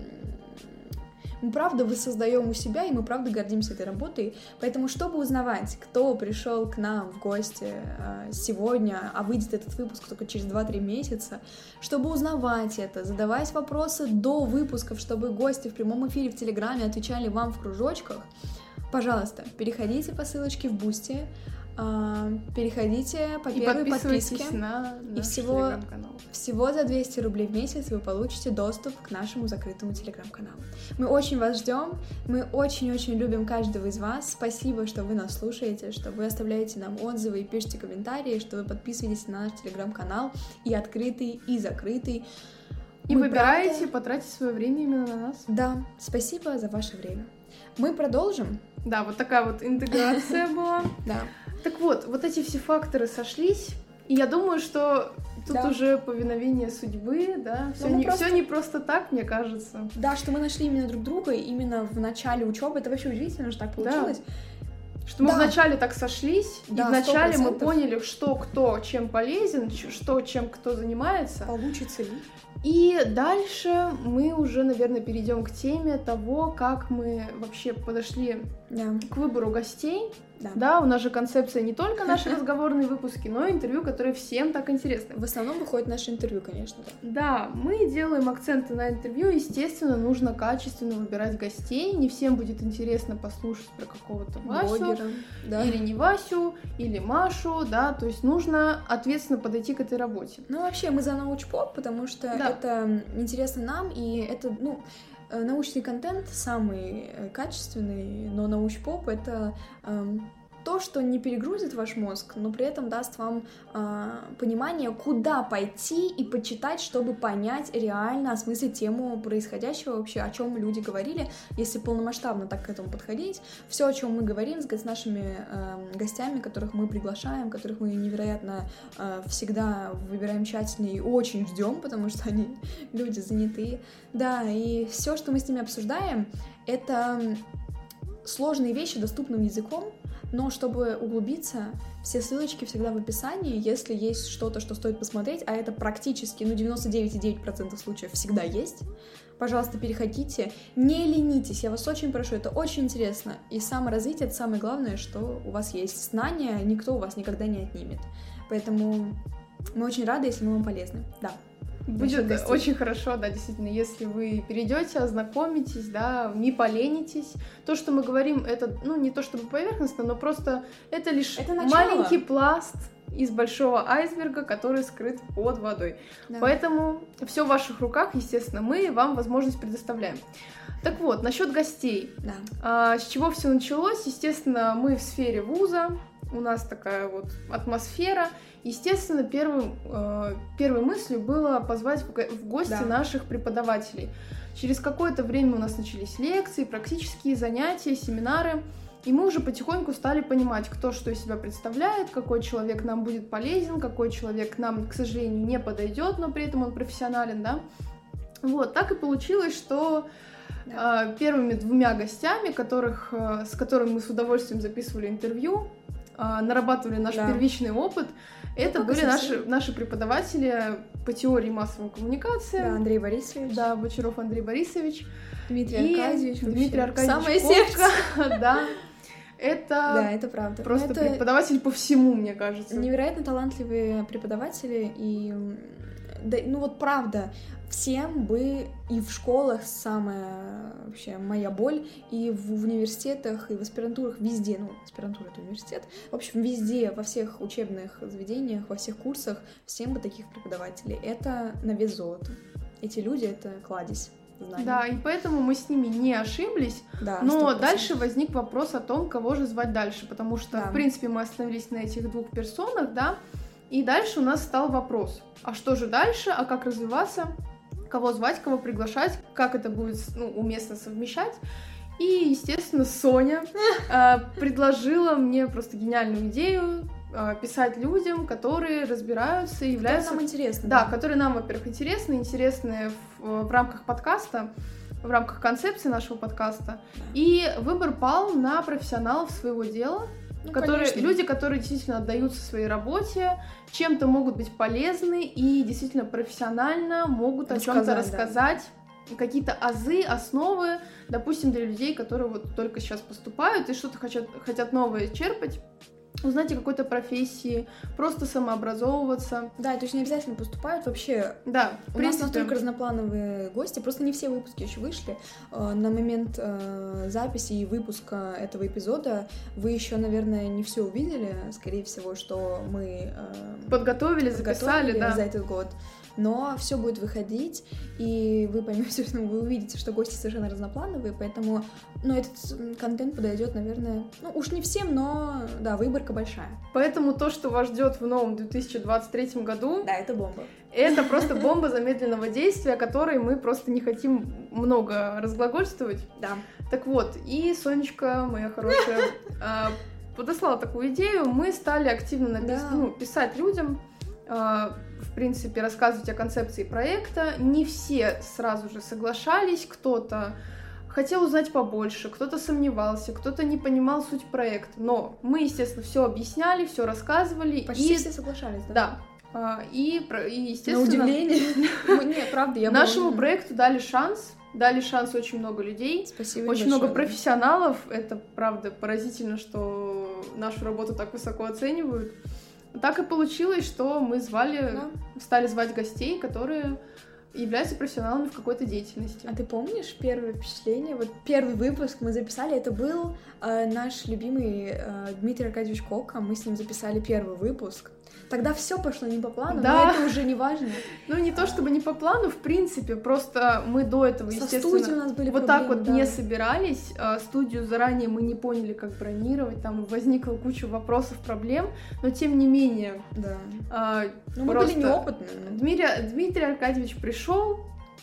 Speaker 1: Мы правда воссоздаем у себя, и мы правда гордимся этой работой. Поэтому, чтобы узнавать, кто пришел к нам в гости э, сегодня, а выйдет этот выпуск только через 2-3 месяца, чтобы узнавать это, задавать вопросы до выпусков, чтобы гости в прямом эфире в Телеграме отвечали вам в кружочках, пожалуйста, переходите по ссылочке в Boosty, а, переходите по
Speaker 2: И
Speaker 1: первой подписке.
Speaker 2: на наш
Speaker 1: всего-. Всего за 200 рублей в месяц вы получите доступ к нашему закрытому телеграм-каналу. Мы очень вас ждем, мы очень-очень любим каждого из вас. Спасибо, что вы нас слушаете, что вы оставляете нам отзывы и пишете комментарии, что вы подписываетесь на наш телеграм-канал и открытый, и закрытый.
Speaker 2: И
Speaker 1: Мы
Speaker 2: выбираете
Speaker 1: правда-
Speaker 2: потратить свое время именно на нас.
Speaker 1: Да, спасибо за ваше время. Мы продолжим.
Speaker 2: Да, вот такая вот интеграция [LAUGHS] была.
Speaker 1: Да.
Speaker 2: Так вот, вот эти все факторы сошлись, и я думаю, что тут
Speaker 1: Да.
Speaker 2: уже повиновение судьбы, да, все
Speaker 1: мы
Speaker 2: не,
Speaker 1: просто-
Speaker 2: не просто так, мне кажется.
Speaker 1: Да, что мы нашли именно друг друга именно в начале учебы. Это вообще удивительно, что так
Speaker 2: Да.
Speaker 1: получилось.
Speaker 2: Что мы
Speaker 1: Да.
Speaker 2: вначале так сошлись,
Speaker 1: Да,
Speaker 2: и вначале мы
Speaker 1: 100%.
Speaker 2: поняли, что кто чем полезен, что чем кто занимается.
Speaker 1: Получится ли?
Speaker 2: И дальше мы уже, наверное, перейдем к теме того, как мы вообще подошли
Speaker 1: Да.
Speaker 2: к выбору гостей.
Speaker 1: Да.
Speaker 2: Да, у нас же концепция не только наши [LAUGHS] разговорные выпуски, но и интервью, которые всем так интересны.
Speaker 1: В основном выходит наше интервью, конечно, да.
Speaker 2: Да, мы делаем акценты на интервью. Естественно, нужно качественно выбирать гостей. Не всем будет интересно послушать про какого-то Васю.
Speaker 1: Блогера, да.
Speaker 2: Или не Васю, или Машу, да, то есть нужно ответственно подойти к этой работе.
Speaker 1: Ну, вообще, мы за научпоп, потому что
Speaker 2: Да.
Speaker 1: это интересно нам, и это, ну, научный контент самый э, качественный, но научпоп — это эм, то, что не перегрузит ваш мозг, но при этом даст вам а, понимание, куда пойти и почитать, чтобы понять реально, осмыслить тему происходящего вообще, о чем люди говорили, если полномасштабно так к этому подходить. Все, о чем мы говорим с, с нашими эм, гостями, которых мы приглашаем, которых мы невероятно э, всегда выбираем тщательно и очень ждем, потому что они [LAUGHS] люди занятые. Да, и все, что мы с ними обсуждаем, это сложные вещи доступным языком, но чтобы углубиться, все ссылочки всегда в описании, если есть что-то, что стоит посмотреть, а это практически, ну, 99,9% случаев всегда есть. Пожалуйста, переходите, не ленитесь, я вас очень прошу, это очень интересно. И саморазвитие — это самое главное, что у вас есть. Знания никто у вас никогда не отнимет. Поэтому мы очень рады, если мы вам полезны. Да.
Speaker 2: Будет
Speaker 1: гостей.
Speaker 2: очень хорошо, да, действительно, если вы перейдете, ознакомитесь, да, не поленитесь. То, что мы говорим, это, ну, не то чтобы поверхностно, но просто это лишь
Speaker 1: Это начало.
Speaker 2: маленький пласт из большого айсберга, который скрыт под водой.
Speaker 1: Да.
Speaker 2: Поэтому все в ваших руках, естественно, мы вам возможность предоставляем. Так вот, насчет гостей.
Speaker 1: Да.
Speaker 2: А, с чего все началось? Естественно, мы в сфере вуза, у нас такая вот атмосфера. Естественно, первым, э, первой мыслью было позвать в го- в гости
Speaker 1: Да.
Speaker 2: наших преподавателей. Через какое-то время у нас начались лекции, практические занятия, семинары. И мы уже потихоньку стали понимать, кто что из себя представляет, какой человек нам будет полезен, какой человек нам, к сожалению, не подойдет, но при этом он профессионален, да. Вот, так и получилось, что
Speaker 1: Да.
Speaker 2: э, первыми двумя гостями, которых, э, с которыми мы с удовольствием записывали интервью, э, нарабатывали наш
Speaker 1: Да.
Speaker 2: первичный опыт, это были наши, наши преподаватели по теории массовой коммуникации.
Speaker 1: Да, Андрей Борисович,
Speaker 2: Да, Бочаров Андрей Борисович.
Speaker 1: Дмитрий
Speaker 2: и
Speaker 1: Аркадьевич. вообще
Speaker 2: Дмитрий Аркадьевич
Speaker 1: Самое
Speaker 2: Попко,
Speaker 1: сердце. [LAUGHS]
Speaker 2: Да. Это
Speaker 1: Да, это правда.
Speaker 2: просто
Speaker 1: это
Speaker 2: преподаватель по всему, мне кажется.
Speaker 1: невероятно талантливые преподаватели и да, ну вот правда всем бы и в школах самая вообще моя боль и в университетах и в аспирантурах везде ну аспирантура это университет в общем везде во всех учебных заведениях во всех курсах всем бы таких преподавателей это на вес золота эти люди это кладезь знаний.
Speaker 2: Да, и поэтому мы с ними не ошиблись.
Speaker 1: да
Speaker 2: Но
Speaker 1: 100%.
Speaker 2: дальше возник вопрос о том, кого же звать дальше, потому что,
Speaker 1: Да.
Speaker 2: в принципе, мы остановились на этих двух персонах, да, и дальше у нас стал вопрос, а что же дальше, а как развиваться, кого звать, кого приглашать, как это будет ну, уместно совмещать. И, естественно, Соня э, предложила мне просто гениальную идею э, писать людям, которые разбираются и
Speaker 1: Которые
Speaker 2: являются
Speaker 1: нам интересно
Speaker 2: да, которые нам, во-первых, интересны, интересны в, в рамках подкаста, в рамках концепции нашего подкаста. И выбор пал на профессионалов своего дела,
Speaker 1: Ну,
Speaker 2: которые,
Speaker 1: конечно.
Speaker 2: люди, которые действительно отдаются своей работе, чем-то могут быть полезны и действительно профессионально могут о чем-то
Speaker 1: Рассказать, да.
Speaker 2: рассказать. Какие-то азы, основы, допустим, для людей, которые вот только сейчас поступают и что-то хотят, хотят новое черпать, узнать о какой-то профессии, просто самообразовываться.
Speaker 1: Да, то есть не обязательно поступают вообще.
Speaker 2: Да,
Speaker 1: У нас
Speaker 2: принципе,
Speaker 1: настолько разноплановые гости, просто не все выпуски еще вышли. Э, На момент э, записи и выпуска этого эпизода вы еще, наверное, не все увидели, скорее всего, что мы э,
Speaker 2: подготовили, записали,
Speaker 1: подготовили
Speaker 2: да.
Speaker 1: за этот год. Но все будет выходить, и вы поймете, что [LAUGHS] вы увидите, что гости совершенно разноплановые, поэтому, ну, этот контент подойдет, наверное, ну, уж не всем, но, да, выборка большая.
Speaker 2: Поэтому то, что вас ждет в новом 2023 году,
Speaker 1: Да, это бомба.
Speaker 2: это просто [LAUGHS] бомба замедленного действия, о которой мы просто не хотим много разглагольствовать.
Speaker 1: Да.
Speaker 2: Так вот, и Сонечка, моя хорошая, [LAUGHS] а, подослала такую идею. Мы стали активно напис-
Speaker 1: Да.
Speaker 2: ну, писать людям, в принципе, рассказывать о концепции проекта. Не все сразу же соглашались, кто-то хотел узнать побольше, кто-то сомневался, кто-то не понимал суть проекта. Но мы, естественно, все объясняли, все рассказывали.
Speaker 1: Почти
Speaker 2: и...
Speaker 1: все соглашались, да?
Speaker 2: Да. А, И, и,
Speaker 1: На
Speaker 2: естественно,
Speaker 1: удивление. [LAUGHS] Ну, Нет, правда, я
Speaker 2: нашему проекту дали шанс. Дали шанс очень много людей.
Speaker 1: Спасибо
Speaker 2: Очень
Speaker 1: большое,
Speaker 2: много профессионалов. Это правда поразительно, что нашу работу так высоко оценивают. Так и получилось, что мы звали,
Speaker 1: Да.
Speaker 2: стали звать гостей, которые являются профессионалами в какой-то деятельности.
Speaker 1: А ты помнишь первое впечатление? Вот первый выпуск мы записали, это был э, наш любимый э, Дмитрий Аркадьевич Кока. Мы с ним записали первый выпуск. Тогда все пошло не по плану,
Speaker 2: Да.
Speaker 1: но это уже не важно. [LAUGHS]
Speaker 2: Ну, не то чтобы не по плану, в принципе, просто мы до этого,
Speaker 1: Со
Speaker 2: естественно,
Speaker 1: студией у нас были
Speaker 2: вот так
Speaker 1: проблемы,
Speaker 2: вот
Speaker 1: да.
Speaker 2: не собирались. а, Студию заранее мы не поняли, как бронировать, там возникла куча вопросов, проблем, но тем не менее,
Speaker 1: Да.
Speaker 2: а,
Speaker 1: Ну, мы были неопытные.
Speaker 2: Дмитрий, Дмитрий Аркадьевич пришел,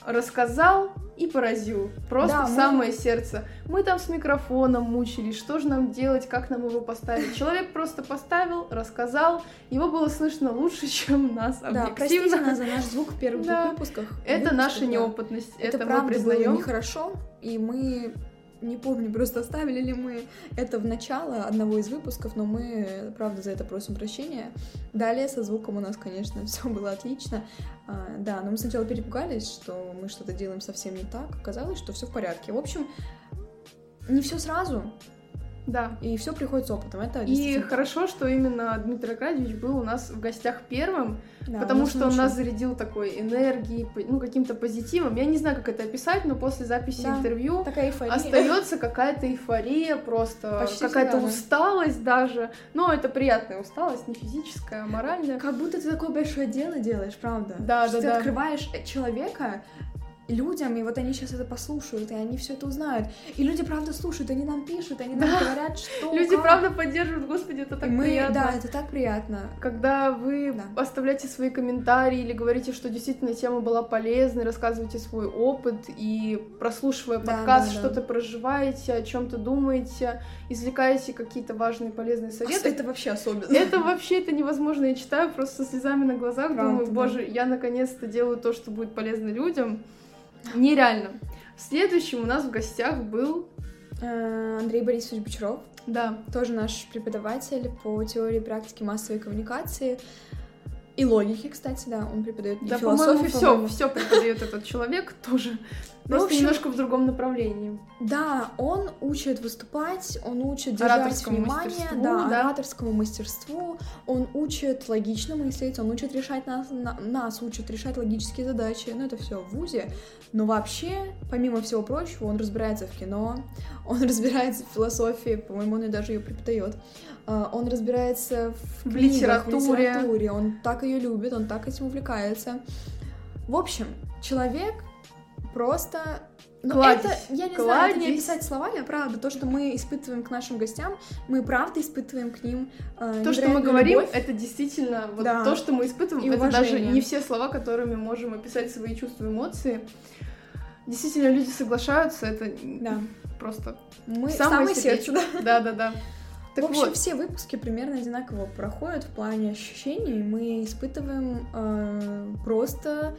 Speaker 2: рассказал и поразил. Просто
Speaker 1: Да,
Speaker 2: в
Speaker 1: мы-
Speaker 2: самое сердце. Мы там с микрофоном мучились, что же нам делать, как нам его поставить. Человек просто поставил, рассказал, его было слышно лучше, [LAUGHS] чем нас
Speaker 1: Да, простите
Speaker 2: объективно.
Speaker 1: нас за наш звук в первых
Speaker 2: Да.
Speaker 1: двух выпусках.
Speaker 2: Это
Speaker 1: Выпусках,
Speaker 2: наша
Speaker 1: да.
Speaker 2: неопытность, это,
Speaker 1: Это,
Speaker 2: мы
Speaker 1: правда было
Speaker 2: признаем.
Speaker 1: нехорошо, и мы не помню, просто оставили ли мы это в начало одного из выпусков, но мы, правда, за это просим прощения. Далее со звуком у нас, конечно, [LAUGHS] все было отлично. А, да, но мы сначала перепугались, что мы что-то делаем совсем не так. Оказалось, что все в порядке. В общем, не все сразу.
Speaker 2: Да.
Speaker 1: И все приходит с опытом. Это
Speaker 2: И хорошо, что именно Дмитрий Аркадьевич был у нас в гостях первым,
Speaker 1: Да,
Speaker 2: потому что он нас зарядил такой энергией, ну, каким-то позитивом. Я не знаю, как это описать, но после записи
Speaker 1: Да.
Speaker 2: интервью остается какая-то эйфория, просто какая-то усталость даже. Но это приятная усталость, не физическая, а моральная.
Speaker 1: Как будто ты такое большое дело делаешь, правда?
Speaker 2: Да,
Speaker 1: Что
Speaker 2: да,
Speaker 1: ты
Speaker 2: да.
Speaker 1: открываешь человека людям, и вот они сейчас это послушают, и они все это узнают. И люди правда слушают, они нам пишут, они нам
Speaker 2: Да.
Speaker 1: говорят, что
Speaker 2: Люди
Speaker 1: как.
Speaker 2: правда поддерживают, господи, это
Speaker 1: И
Speaker 2: так
Speaker 1: мы,
Speaker 2: приятно.
Speaker 1: да, это так приятно.
Speaker 2: Когда вы
Speaker 1: Да.
Speaker 2: оставляете свои комментарии или говорите, что действительно тема была полезной, рассказываете свой опыт и прослушивая
Speaker 1: Да,
Speaker 2: подкаст,
Speaker 1: да, да.
Speaker 2: что-то проживаете, о чем-то думаете, извлекаете какие-то важные полезные советы.
Speaker 1: Это вообще особенно.
Speaker 2: Это вообще это невозможно. Я читаю просто со слезами на глазах,
Speaker 1: Правда,
Speaker 2: думаю,
Speaker 1: да.
Speaker 2: боже, я наконец-то делаю то, что будет полезно людям. Нереально. Следующим у нас в гостях был,
Speaker 1: Э, Андрей Борисович Бочаров,
Speaker 2: да,
Speaker 1: тоже наш преподаватель по теории и практике массовой коммуникации. И логики, кстати, да, он преподает
Speaker 2: да, по-моему,
Speaker 1: философию,
Speaker 2: все, все преподает этот человек тоже. [LAUGHS] Просто
Speaker 1: общем,
Speaker 2: немножко в другом направлении.
Speaker 1: Да, он учит выступать, он учит держать
Speaker 2: Ораторскому
Speaker 1: внимание, да,
Speaker 2: да.
Speaker 1: ораторскому мастерству, он учит логично мыслить, он учит решать нас, на- нас учит решать логические задачи, ну это все в ВУЗе, но вообще, помимо всего прочего, он разбирается в кино, [LAUGHS] он разбирается в философии, по-моему, он и даже ее преподает, он разбирается в,
Speaker 2: В
Speaker 1: книгах, в
Speaker 2: литературе.
Speaker 1: литературе, он так ее любит, он так этим увлекается. В общем, человек просто ну,
Speaker 2: Кладезь.
Speaker 1: это, я не знаю, это не
Speaker 2: Кладезь.
Speaker 1: описать словами, а правда, то, что мы испытываем к нашим гостям, мы правда испытываем к ним э,
Speaker 2: То, что мы говорим,
Speaker 1: любовь.
Speaker 2: это действительно вот
Speaker 1: Да.
Speaker 2: то, что мы испытываем.
Speaker 1: И
Speaker 2: это даже
Speaker 1: уважение.
Speaker 2: не все слова, которыми можем описать свои чувства эмоции. Действительно, люди соглашаются, это
Speaker 1: Да.
Speaker 2: просто
Speaker 1: Мы
Speaker 2: самое
Speaker 1: самое сердце.
Speaker 2: Да-да-да. Так
Speaker 1: в общем,
Speaker 2: вот,
Speaker 1: все выпуски примерно одинаково проходят в плане ощущений. Мы испытываем э, просто...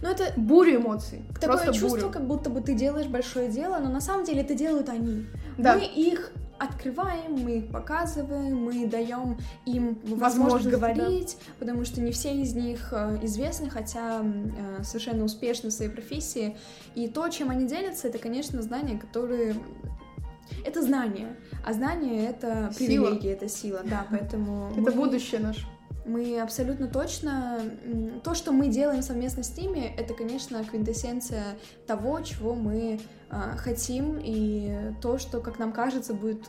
Speaker 1: Ну, это
Speaker 2: бурю эмоций.
Speaker 1: такое
Speaker 2: просто
Speaker 1: чувство,
Speaker 2: бурю.
Speaker 1: как будто бы ты делаешь большое дело, но на самом деле это делают они.
Speaker 2: Да.
Speaker 1: Мы их открываем, мы их показываем, мы даем им возможность
Speaker 2: Возможность,
Speaker 1: говорить, потому что не все из них э, известны, хотя э, совершенно успешны в своей профессии. И то, чем они делятся, это, конечно, знания, которые... Это знания, а знания — это
Speaker 2: Сила.
Speaker 1: привилегия, это сила, да, поэтому... [LAUGHS]
Speaker 2: Это
Speaker 1: мы-
Speaker 2: будущее наше.
Speaker 1: мы абсолютно точно... То, что мы делаем совместно с ними, это, конечно, квинтэссенция того, чего мы а, хотим, и то, что, как нам кажется, будет...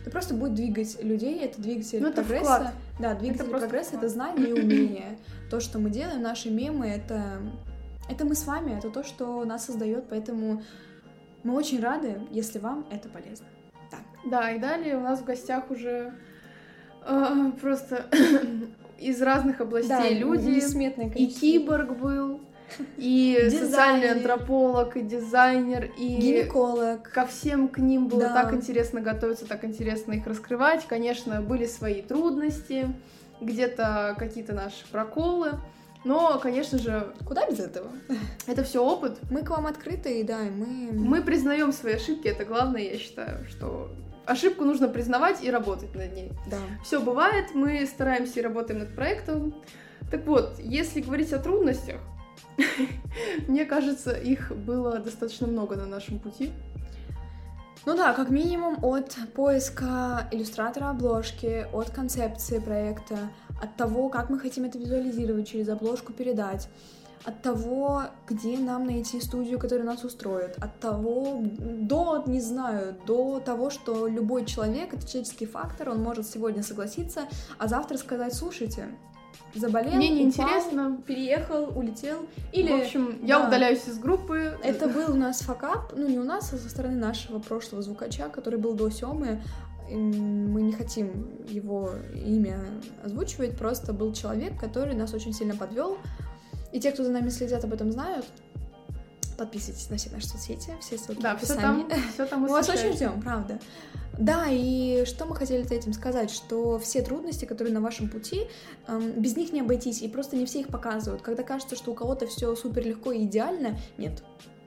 Speaker 1: Это просто будет двигать людей, это двигатель
Speaker 2: Ну, это
Speaker 1: прогресса.
Speaker 2: вклад.
Speaker 1: Да, двигатель
Speaker 2: просто
Speaker 1: прогресса —
Speaker 2: вклад.
Speaker 1: это знание и [CLEARS THROAT] умение. То, что мы делаем, наши мемы — это... Это мы с вами, это то, что нас создает, поэтому мы очень рады, если вам это полезно.
Speaker 2: Да, и далее у нас в гостях уже э, просто [COUGHS] из разных областей люди.
Speaker 1: несметное
Speaker 2: И киборг был, и [LAUGHS]
Speaker 1: Дизайнер.
Speaker 2: социальный антрополог, и дизайнер, и
Speaker 1: Гинеколог.
Speaker 2: ко всем к ним было
Speaker 1: Да.
Speaker 2: так интересно готовиться, так интересно их раскрывать. Конечно, были свои трудности, где-то какие-то наши проколы. Но, конечно же,
Speaker 1: Куда без этого? [LAUGHS]
Speaker 2: это все опыт.
Speaker 1: Мы к вам открыты, и да, мы...
Speaker 2: Мы признаем свои ошибки, это главное, я считаю, что ошибку нужно признавать и работать над ней.
Speaker 1: Да.
Speaker 2: Все бывает, мы стараемся и работаем над проектом. Так вот, если говорить о трудностях, [LAUGHS] мне кажется, их было достаточно много на нашем пути.
Speaker 1: Ну да, как минимум от поиска иллюстратора обложки, от концепции проекта, от того, как мы хотим это визуализировать, через обложку передать, от того, где нам найти студию, которая нас устроит, от того, до, не знаю, до того, что любой человек, это человеческий фактор, он может сегодня согласиться, а завтра сказать, слушайте, заболел,
Speaker 2: Мне неинтересно.
Speaker 1: переехал, улетел, или...
Speaker 2: В общем, я
Speaker 1: да.
Speaker 2: удаляюсь из группы.
Speaker 1: Это был у нас факап, ну не у нас, а со стороны нашего прошлого звукача, который был до Семы. Мы не хотим его имя озвучивать, просто был человек, который нас очень сильно подвел. И те, кто за нами следят, об этом знают. Подписывайтесь на все наши соцсети, все ссылки
Speaker 2: Да,
Speaker 1: в
Speaker 2: все
Speaker 1: описании.
Speaker 2: там, все там [LAUGHS]
Speaker 1: Мы вас очень ждем, правда. Да, и что мы хотели этим сказать, что все трудности, которые на вашем пути, эм, без них не обойтись, и просто не все их показывают. Когда кажется, что у кого-то все супер легко и идеально, нет.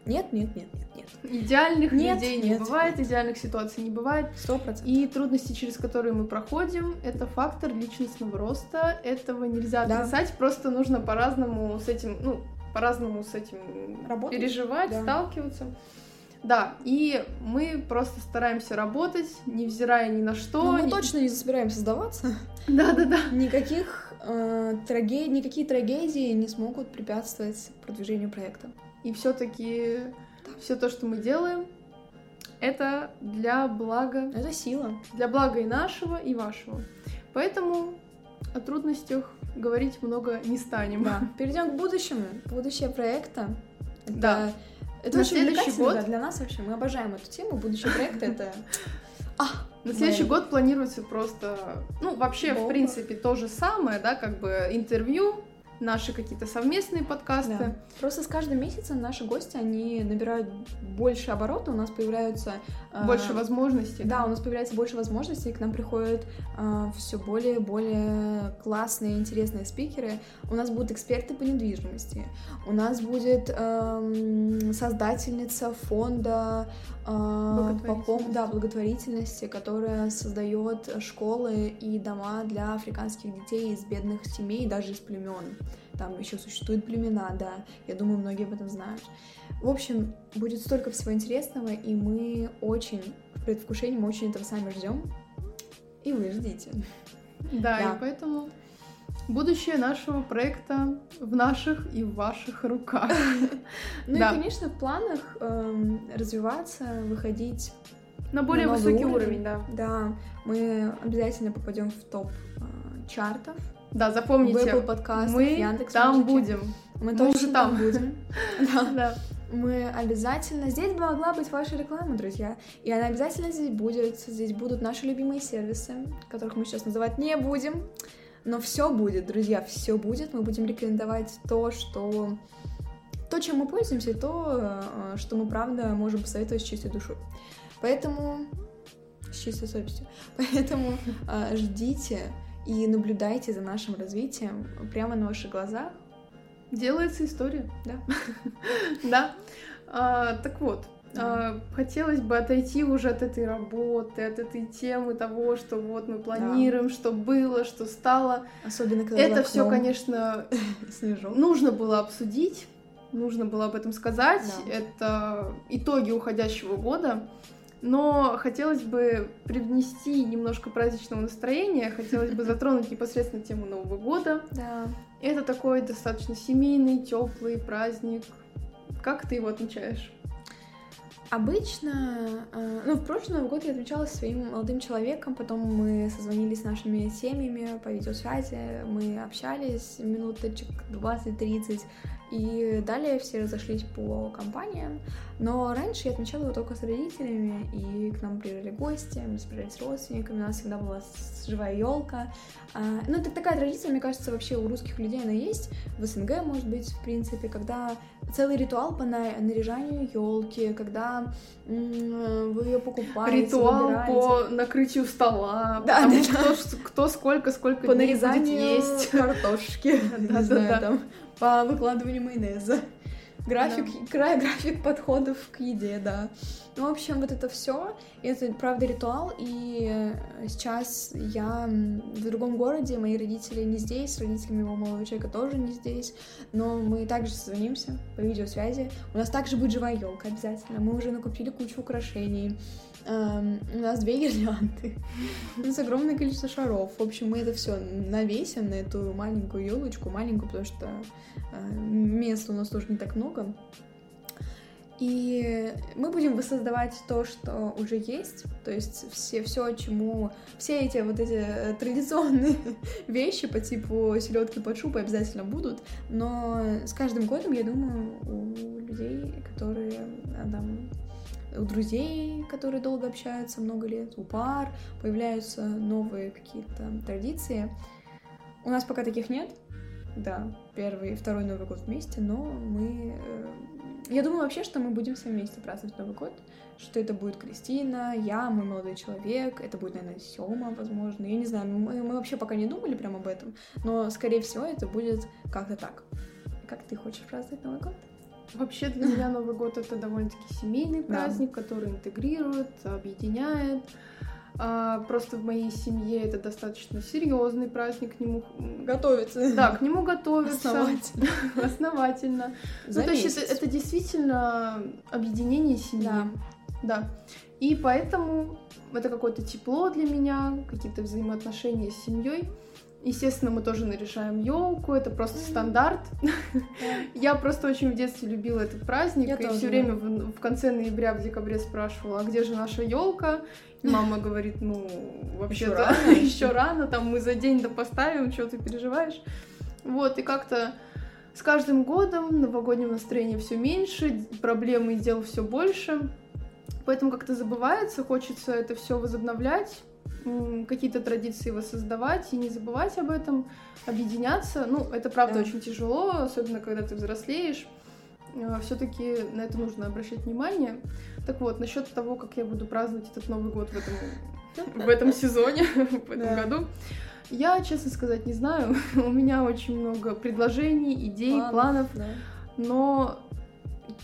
Speaker 1: Нет, нет, нет, нет, нет.
Speaker 2: Идеальных
Speaker 1: Нет,
Speaker 2: людей не
Speaker 1: нет,
Speaker 2: бывает,
Speaker 1: нет.
Speaker 2: идеальных ситуаций не бывает.
Speaker 1: Сто процентов.
Speaker 2: И трудности, через которые мы проходим, это фактор личностного роста. Этого нельзя
Speaker 1: Да.
Speaker 2: отрицать, просто нужно по-разному с этим, ну, по-разному с этим
Speaker 1: Работать,
Speaker 2: переживать,
Speaker 1: да.
Speaker 2: сталкиваться. Да, и мы просто стараемся работать, невзирая ни на что.
Speaker 1: Но мы
Speaker 2: ни-
Speaker 1: точно не собираемся сдаваться. [LAUGHS]
Speaker 2: Да-да-да.
Speaker 1: Никаких э, траге- никакие трагедии не смогут препятствовать продвижению проекта.
Speaker 2: И все-таки все то, что мы делаем, это для блага,
Speaker 1: Это сила.
Speaker 2: для блага и нашего, и вашего. Поэтому о трудностях говорить много не станем.
Speaker 1: Да. Перейдем к будущему. Будущее проекта. Это,
Speaker 2: Да.
Speaker 1: Это
Speaker 2: На
Speaker 1: очень
Speaker 2: следующий год-
Speaker 1: да, для нас вообще. Мы обожаем эту тему. Будущее проекта это. [LAUGHS] А,
Speaker 2: На следующий
Speaker 1: Мы-
Speaker 2: год планируется просто, ну, вообще, в
Speaker 1: Бомба.
Speaker 2: принципе, то же самое, да, как бы интервью, наши какие-то совместные подкасты.
Speaker 1: Да. Просто с каждым месяцем наши гости, они набирают больше оборота, у нас появляются... э,
Speaker 2: Больше возможностей.
Speaker 1: Да, у нас появляется больше возможностей, к нам приходят все более и более классные, интересные спикеры. У нас будут эксперты по недвижимости. У нас будет эм, создательница фонда э, по пом- да, благотворительности, которая создает школы и дома для африканских детей из бедных семей, даже из племен. Там еще существуют племена, да. Я думаю, многие об этом знают. В общем, будет столько всего интересного, и мы очень в предвкушении, мы очень этого сами ждем. И вы ждите.
Speaker 2: Да,
Speaker 1: Да.
Speaker 2: и поэтому будущее нашего проекта в наших и в ваших руках. [LAUGHS]
Speaker 1: Ну и, конечно, в планах эм, развиваться, выходить.
Speaker 2: На более высокий
Speaker 1: уровень.
Speaker 2: да.
Speaker 1: Да, мы обязательно попадем в топ э, чартов.
Speaker 2: Да,
Speaker 1: В
Speaker 2: запомните,
Speaker 1: Apple подкастах,
Speaker 2: мы
Speaker 1: Яндекс
Speaker 2: там будем.
Speaker 1: Мы,
Speaker 2: Мы
Speaker 1: точно
Speaker 2: уже
Speaker 1: там
Speaker 2: там.
Speaker 1: будем. [LAUGHS] Да.
Speaker 2: Да.
Speaker 1: Мы обязательно... Здесь могла быть ваша реклама, друзья. И она обязательно здесь будет. Здесь будут наши любимые сервисы, которых мы сейчас называть не будем. Но все будет, друзья, все будет. Мы будем рекомендовать то, что... То, чем мы пользуемся, и то, э, что мы, правда, можем посоветовать с чистой душой. Поэтому... С чистой совестью. [LAUGHS] Поэтому э, ждите и наблюдайте за нашим развитием прямо на ваших глазах.
Speaker 2: Делается история.
Speaker 1: Да. [LAUGHS]
Speaker 2: Да. А, так вот, а, хотелось бы отойти уже от этой работы, от этой темы того, что вот мы планируем, что было, что стало.
Speaker 1: Особенно, когда
Speaker 2: Это все, конечно, [LAUGHS]
Speaker 1: снежок.
Speaker 2: нужно было обсудить, нужно было об этом сказать.
Speaker 1: Да.
Speaker 2: Это итоги уходящего года. Но хотелось бы привнести немножко праздничного настроения, хотелось бы [LAUGHS] затронуть непосредственно тему Нового года.
Speaker 1: Да.
Speaker 2: Это такой достаточно семейный, теплый праздник. Как ты его отмечаешь?
Speaker 1: Обычно, э, ну, в прошлый Новый год я отмечала со своим молодым человеком, потом мы созвонились с нашими семьями по видеосвязи, мы общались минуточек 20-30, и далее все разошлись по компаниям. Но раньше я отмечала его только с родителями, и к нам приезжали гости, мы собирались с родственниками, у нас всегда была живая елка. Ну, это такая традиция, мне кажется, вообще у русских людей она есть, в СНГ, может быть, в принципе, когда целый ритуал по на- наряжанию елки, когда вы ее покупаете,
Speaker 2: Ритуал
Speaker 1: выбираете.
Speaker 2: по накрытию стола,
Speaker 1: Да,
Speaker 2: потому
Speaker 1: да,
Speaker 2: что кто, кто сколько, сколько
Speaker 1: по нарезанию
Speaker 2: есть.
Speaker 1: картошки, [LAUGHS]
Speaker 2: Да, да, да.
Speaker 1: По выкладыванию майонеза. График, кра- график подходов к еде, да. Ну, в общем, вот это все. Это, правда, ритуал. И э, сейчас я в другом городе, мои родители не здесь, с родителями моего молодого человека тоже не здесь. Но мы также созвонимся по видеосвязи. У нас также будет живая елка обязательно. Мы уже накупили кучу украшений. Эм, у нас две [LAUGHS] гирлянды. У нас огромное количество шаров. В общем, мы это все навесим на эту маленькую елочку, маленькую, потому что э, места у нас тоже не так много. И мы будем воссоздавать то, что уже есть, то есть все, все, чему, все эти вот эти э, традиционные [LAUGHS] вещи по типу селедки под шубой обязательно будут, но с каждым годом, я думаю, у людей, которые э, там у друзей, которые долго общаются много лет, у пар появляются новые какие-то традиции. У нас пока таких нет, да, первый и второй Новый год вместе, но мы... Я думаю вообще, что мы будем все вместе праздновать Новый год, что это будет Кристина, я, мой молодой человек, это будет, наверное, Сёма, возможно, я не знаю, мы, мы вообще пока не думали прям об этом, но, скорее всего, это будет как-то так. Как ты хочешь праздновать Новый год?
Speaker 2: Вообще для меня Новый год это довольно-таки семейный
Speaker 1: Да.
Speaker 2: праздник, который интегрирует, объединяет. А, просто в моей семье это достаточно серьезный праздник, к нему
Speaker 1: готовится.
Speaker 2: Да, к нему готовятся.
Speaker 1: Основательно. [LAUGHS]
Speaker 2: Основательно.
Speaker 1: За
Speaker 2: ну, то есть это, это действительно объединение семьи.
Speaker 1: Да.
Speaker 2: Да. И поэтому это какое-то тепло для меня, какие-то взаимоотношения с семьей. Естественно, мы тоже наряжаем елку, это просто
Speaker 1: Мгм.
Speaker 2: стандарт.
Speaker 1: Да.
Speaker 2: Я просто очень в детстве любила этот праздник,
Speaker 1: Я
Speaker 2: и
Speaker 1: тоже,
Speaker 2: все время в, в конце ноября, в декабре спрашивала, а где же наша елка? И мама говорит, ну, вообще-то еще [LAUGHS] рано, там мы за день до поставим, что ты переживаешь? Вот, и как-то с каждым годом новогоднего настроения все меньше, проблемы и дел все больше. Поэтому как-то забывается, хочется это все возобновлять, какие-то традиции воссоздавать и не забывать об этом, объединяться. Ну, это правда
Speaker 1: Да.
Speaker 2: очень тяжело, особенно когда ты взрослеешь. Все-таки на это нужно обращать внимание. Так вот, насчет того, как я буду праздновать этот Новый год в этом, в этом сезоне, в этом
Speaker 1: Да.
Speaker 2: году, я, честно сказать, не знаю. [LAUGHS] У меня очень много предложений, идей, планов
Speaker 1: Да.
Speaker 2: но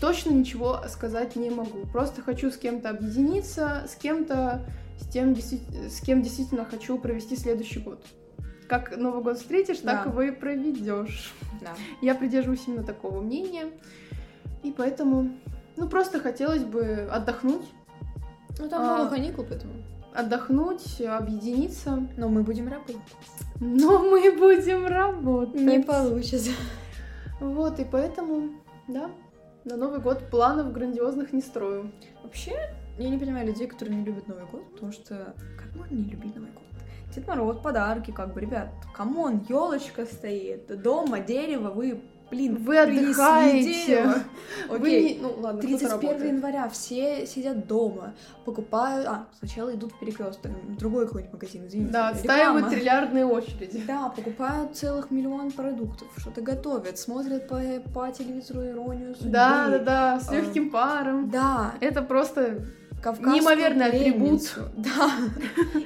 Speaker 2: точно ничего сказать не могу. Просто хочу с кем-то объединиться, с кем-то, с, тем, с кем действительно хочу провести следующий год. Как Новый год встретишь, так
Speaker 1: Да.
Speaker 2: его и проведешь.
Speaker 1: Да.
Speaker 2: Я придерживаюсь именно такого мнения. И поэтому, ну, просто хотелось бы отдохнуть,
Speaker 1: Ну, там
Speaker 2: А,
Speaker 1: много каникул, поэтому.
Speaker 2: отдохнуть, объединиться.
Speaker 1: Но мы будем работать.
Speaker 2: Но мы будем работать.
Speaker 1: Не получится.
Speaker 2: Вот, и поэтому, да, на Новый год планов грандиозных не строю.
Speaker 1: Вообще, я не понимаю людей, которые не любят Новый год, потому что как можно не любить Новый год? Дед Мороз, подарки, как бы, ребят, come on, елочка стоит, дома дерево, вы, блин,
Speaker 2: Вы отдыхаете.
Speaker 1: дерево.
Speaker 2: Вы
Speaker 1: Окей,
Speaker 2: не- ну ладно, кто-то
Speaker 1: 31
Speaker 2: работает.
Speaker 1: января все сидят дома, покупают... А, сначала идут в перекресток, другой какой-нибудь магазин, извините.
Speaker 2: Да, отстаивают триллиардные очереди.
Speaker 1: Да, покупают целых миллион продуктов, что-то готовят, смотрят по, по телевизору иронию судьбы.
Speaker 2: Да, да, да, с
Speaker 1: А,
Speaker 2: легким паром.
Speaker 1: Да,
Speaker 2: Это просто
Speaker 1: Кавказскую
Speaker 2: Неимоверный атрибут.
Speaker 1: пленницу. [LAUGHS] Да.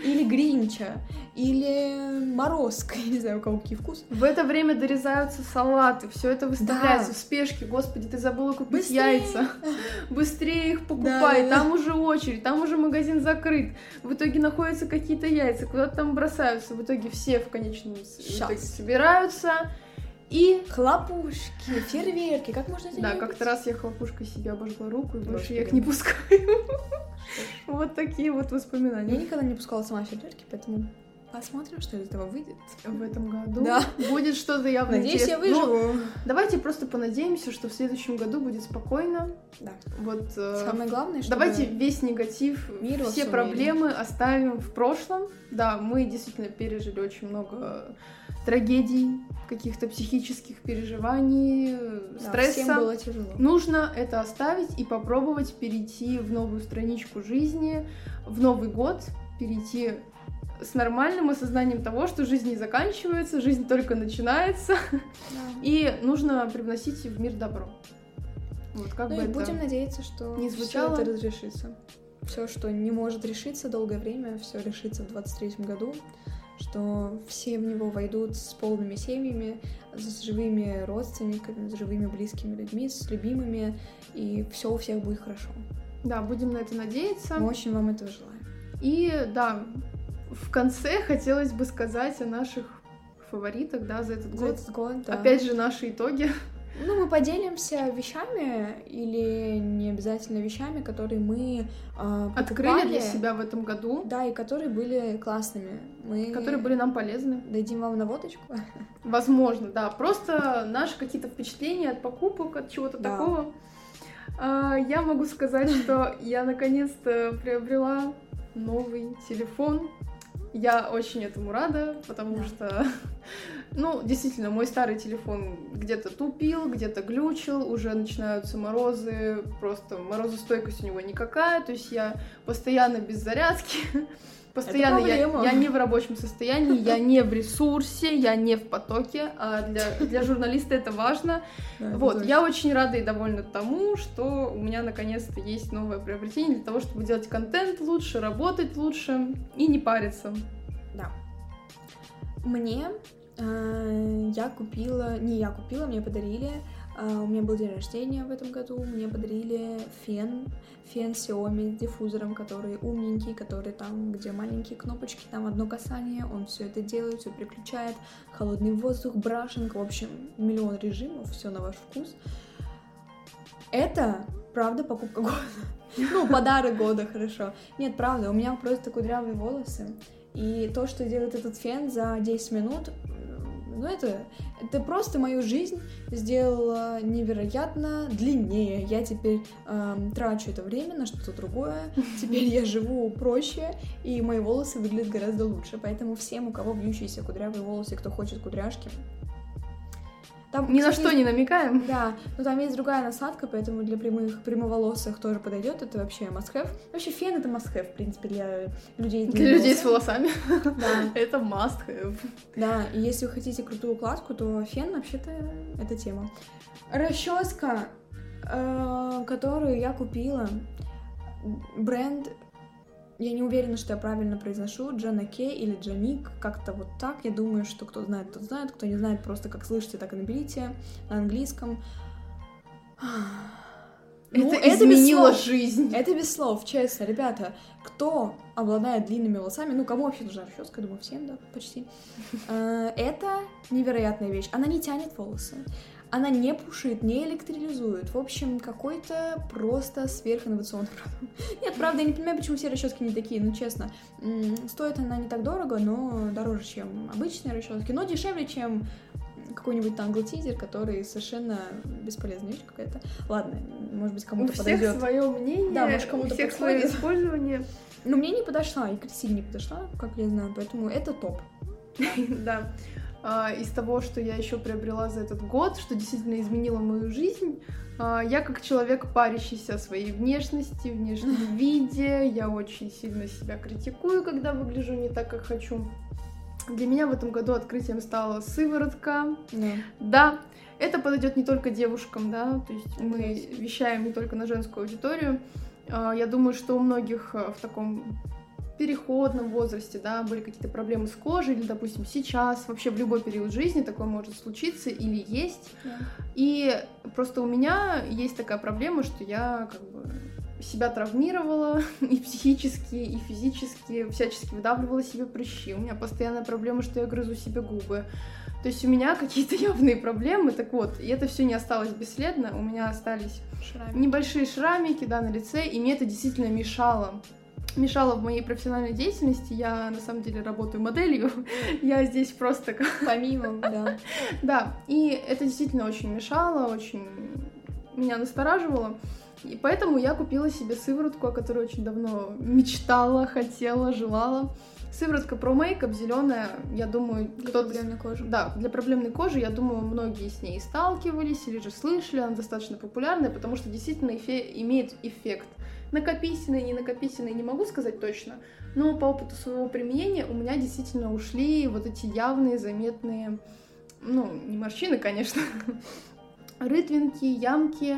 Speaker 1: Или Гринча. Или Морозка. Я не знаю, у кого какие вкусы.
Speaker 2: в это время дорезаются салаты, все это выставляется
Speaker 1: Да.
Speaker 2: в спешке. Господи, ты забыла купить
Speaker 1: Быстрее!
Speaker 2: яйца. [LAUGHS] Быстрее их покупай,
Speaker 1: Да-да-да.
Speaker 2: там уже очередь, там уже магазин закрыт. В итоге находятся какие-то яйца, куда-то там бросаются. В итоге все в конечном итоге собираются. И
Speaker 1: Хлопушки, фейерверки. Как можно это
Speaker 2: Да, как-то раз я хлопушкой себе обожгла руку, и больше
Speaker 1: Господи.
Speaker 2: я их не пускаю. [LAUGHS] Вот такие вот
Speaker 1: Я
Speaker 2: воспоминания.
Speaker 1: никогда не пускала сама фейерверки, поэтому посмотрим, что из этого выйдет.
Speaker 2: В этом году
Speaker 1: Да.
Speaker 2: будет что-то явно
Speaker 1: Надеюсь, я
Speaker 2: интересное. Ну,
Speaker 1: выживу.
Speaker 2: давайте просто понадеемся, что в следующем году будет спокойно.
Speaker 1: Да.
Speaker 2: Вот э,
Speaker 1: Самое главное, чтобы...
Speaker 2: давайте весь негатив,
Speaker 1: мир
Speaker 2: все проблемы оставим в прошлом. Да, мы действительно пережили очень много трагедий, каких-то психических переживаний, э,
Speaker 1: Да,
Speaker 2: стресса.
Speaker 1: всем было тяжело.
Speaker 2: Нужно это оставить и попробовать перейти в новую страничку жизни, в Новый год, перейти с нормальным осознанием того, что жизнь не заканчивается, жизнь только начинается,
Speaker 1: Да.
Speaker 2: и нужно привносить в мир добро. Вот как
Speaker 1: Ну
Speaker 2: бы
Speaker 1: и
Speaker 2: это...
Speaker 1: будем надеяться, что
Speaker 2: не звучало.
Speaker 1: это разрешится. Все, что не может решиться долгое время, все решится в 23 году, что все в него войдут с полными семьями, с живыми родственниками, с живыми близкими людьми, с любимыми, и все у всех будет хорошо.
Speaker 2: Да, будем на это надеяться.
Speaker 1: Мы очень вам этого желаем.
Speaker 2: И да, в конце хотелось бы сказать о наших фаворитах, да, за этот
Speaker 1: За
Speaker 2: год.
Speaker 1: этот год, да.
Speaker 2: Опять же, наши итоги.
Speaker 1: Ну, мы поделимся вещами или не обязательно вещами, которые мы а,
Speaker 2: Открыли для себя в этом году,
Speaker 1: Да, и которые были классными. Мы
Speaker 2: которые были нам полезны.
Speaker 1: дадим вам наводочку.
Speaker 2: Возможно, да. Просто наши какие-то впечатления от покупок, от чего-то
Speaker 1: Да.
Speaker 2: такого. А, я могу сказать, что я наконец-то приобрела новый телефон. Я очень этому рада, потому
Speaker 1: Да.
Speaker 2: что, ну, действительно, мой старый телефон где-то тупил, где-то глючил, уже начинаются морозы, просто морозостойкость у него никакая, то есть я постоянно без зарядки, [LAUGHS] постоянно я, я не в рабочем состоянии, я не в ресурсе, я не в потоке, а для, для журналиста это важно. Вот, я очень рада и довольна тому, что у меня наконец-то есть новое приобретение для того, чтобы делать контент лучше, работать лучше и не париться.
Speaker 1: Да. Мне я купила, не я купила, мне подарили А, у меня был день рождения в этом году, мне подарили фен, фен Xiaomi с диффузором, который умненький, который там, где маленькие кнопочки, там одно касание, он все это делает, все переключает, холодный воздух, брашинг, в общем, миллион режимов, все на ваш вкус. Это, правда, покупка года. Ну, подарок года, хорошо. Нет, правда, у меня просто кудрявые волосы. И то, что делает этот фен за 10 минут, ну это, это просто мою жизнь сделала невероятно длиннее. Я теперь эм, трачу это время на что-то другое. [LAUGHS] Теперь я живу проще, и мои волосы выглядят гораздо лучше. Поэтому всем, у кого вьющиеся кудрявые волосы, кто хочет кудряшки,
Speaker 2: там, Ни кстати, на что не намекаем.
Speaker 1: Да, но там есть другая насадка, поэтому для прямых прямоволосых тоже подойдет. Это вообще must-have. Вообще фен это must-have, в принципе, для людей.
Speaker 2: Для людей с волосами. [LAUGHS] Да. [LAUGHS] это must-have.
Speaker 1: Да, и если вы хотите крутую укладку, то фен вообще-то это тема. Расческа, э, которую я купила, бренд я не уверена, что я правильно произношу, Джана Кей или Джаник, как-то вот так. Я думаю, что кто знает, тот знает, кто не знает, просто как слышите, так и наберите на английском.
Speaker 2: Ну, это, это изменило жизнь.
Speaker 1: Это без слов, честно, ребята. Кто обладает длинными волосами, ну, кому вообще нужна расческа, думаю, всем, да, почти. [LAUGHS] Э, это невероятная вещь. Она не тянет волосы. Она не пушит, не электризует. В общем, какой-то просто сверхинновационный продукт. [LAUGHS] Нет, правда, я не понимаю, почему все расчески не такие, ну честно. Стоит она не так дорого, но дороже, чем обычные расчески, но дешевле, чем какой-нибудь там тизер, который совершенно бесполезная вещь какая-то. Ладно, может быть, кому-то подойдет.
Speaker 2: У всех свое мнение,
Speaker 1: да, может, кому-то
Speaker 2: у всех свое использование.
Speaker 1: Но мне не подошла, и Кристине не подошла, как я знаю, поэтому это топ. [LAUGHS]
Speaker 2: Да. А, из того, что я еще приобрела за этот год, что действительно изменило мою жизнь. А, я как человек, парящийся о своей внешности, внешнем [LAUGHS] виде, я очень сильно себя критикую, когда выгляжу не так, как хочу. Для меня в этом году открытием стала сыворотка. Да. да, это подойдет не только девушкам, да, то есть мы вещаем не только на женскую аудиторию. А, я думаю, что у многих в таком переходном возрасте, да, были какие-то проблемы с кожей, или, допустим, сейчас, вообще в любой период жизни такое может случиться или есть. Yeah. И просто у меня есть такая проблема, что я как бы себя травмировала [LAUGHS] и психически, и физически, всячески выдавливала себе прыщи. У меня постоянная проблема, что я грызу себе губы. То есть у меня [LAUGHS] какие-то явные проблемы, так вот, и это все не осталось бесследно, у меня остались шрамики. небольшие шрамики, да, на лице, и мне это действительно мешало мешало в моей профессиональной деятельности. Я на самом деле работаю моделью. [LAUGHS] Я здесь просто [LAUGHS]
Speaker 1: помимо, да.
Speaker 2: Да, и это действительно очень мешало, очень меня настораживало. И поэтому я купила себе сыворотку, о которой очень давно мечтала, хотела, желала. Сыворотка Pro Makeup зеленая, я думаю,
Speaker 1: для кто-то... проблемной кожи.
Speaker 2: Да, для проблемной кожи, я думаю, многие с ней сталкивались или же слышали, она достаточно популярная, потому что действительно эфе... имеет эффект накопительные, не накопительные, не могу сказать точно, но по опыту своего применения у меня действительно ушли вот эти явные, заметные, ну, не морщины, конечно, [LAUGHS] рытвинки, ямки,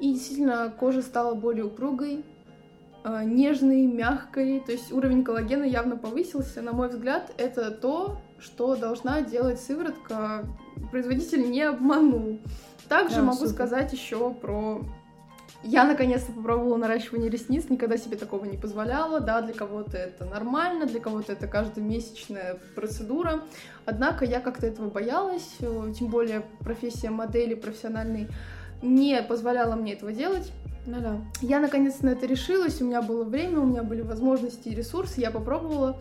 Speaker 2: и действительно кожа стала более упругой, а, нежной, мягкой, то есть уровень коллагена явно повысился. На мой взгляд, это то, что должна делать сыворотка. Производитель не обманул. Также да, могу супер. сказать еще про я наконец-то попробовала наращивание ресниц, никогда себе такого не позволяла. Да, для кого-то это нормально, для кого-то это каждомесячная процедура. Однако я как-то этого боялась, э, тем более профессия модели профессиональной не позволяла мне этого делать.
Speaker 1: Ну да.
Speaker 2: Я наконец-то на это решилась, у меня было время, у меня были возможности и ресурсы, я попробовала.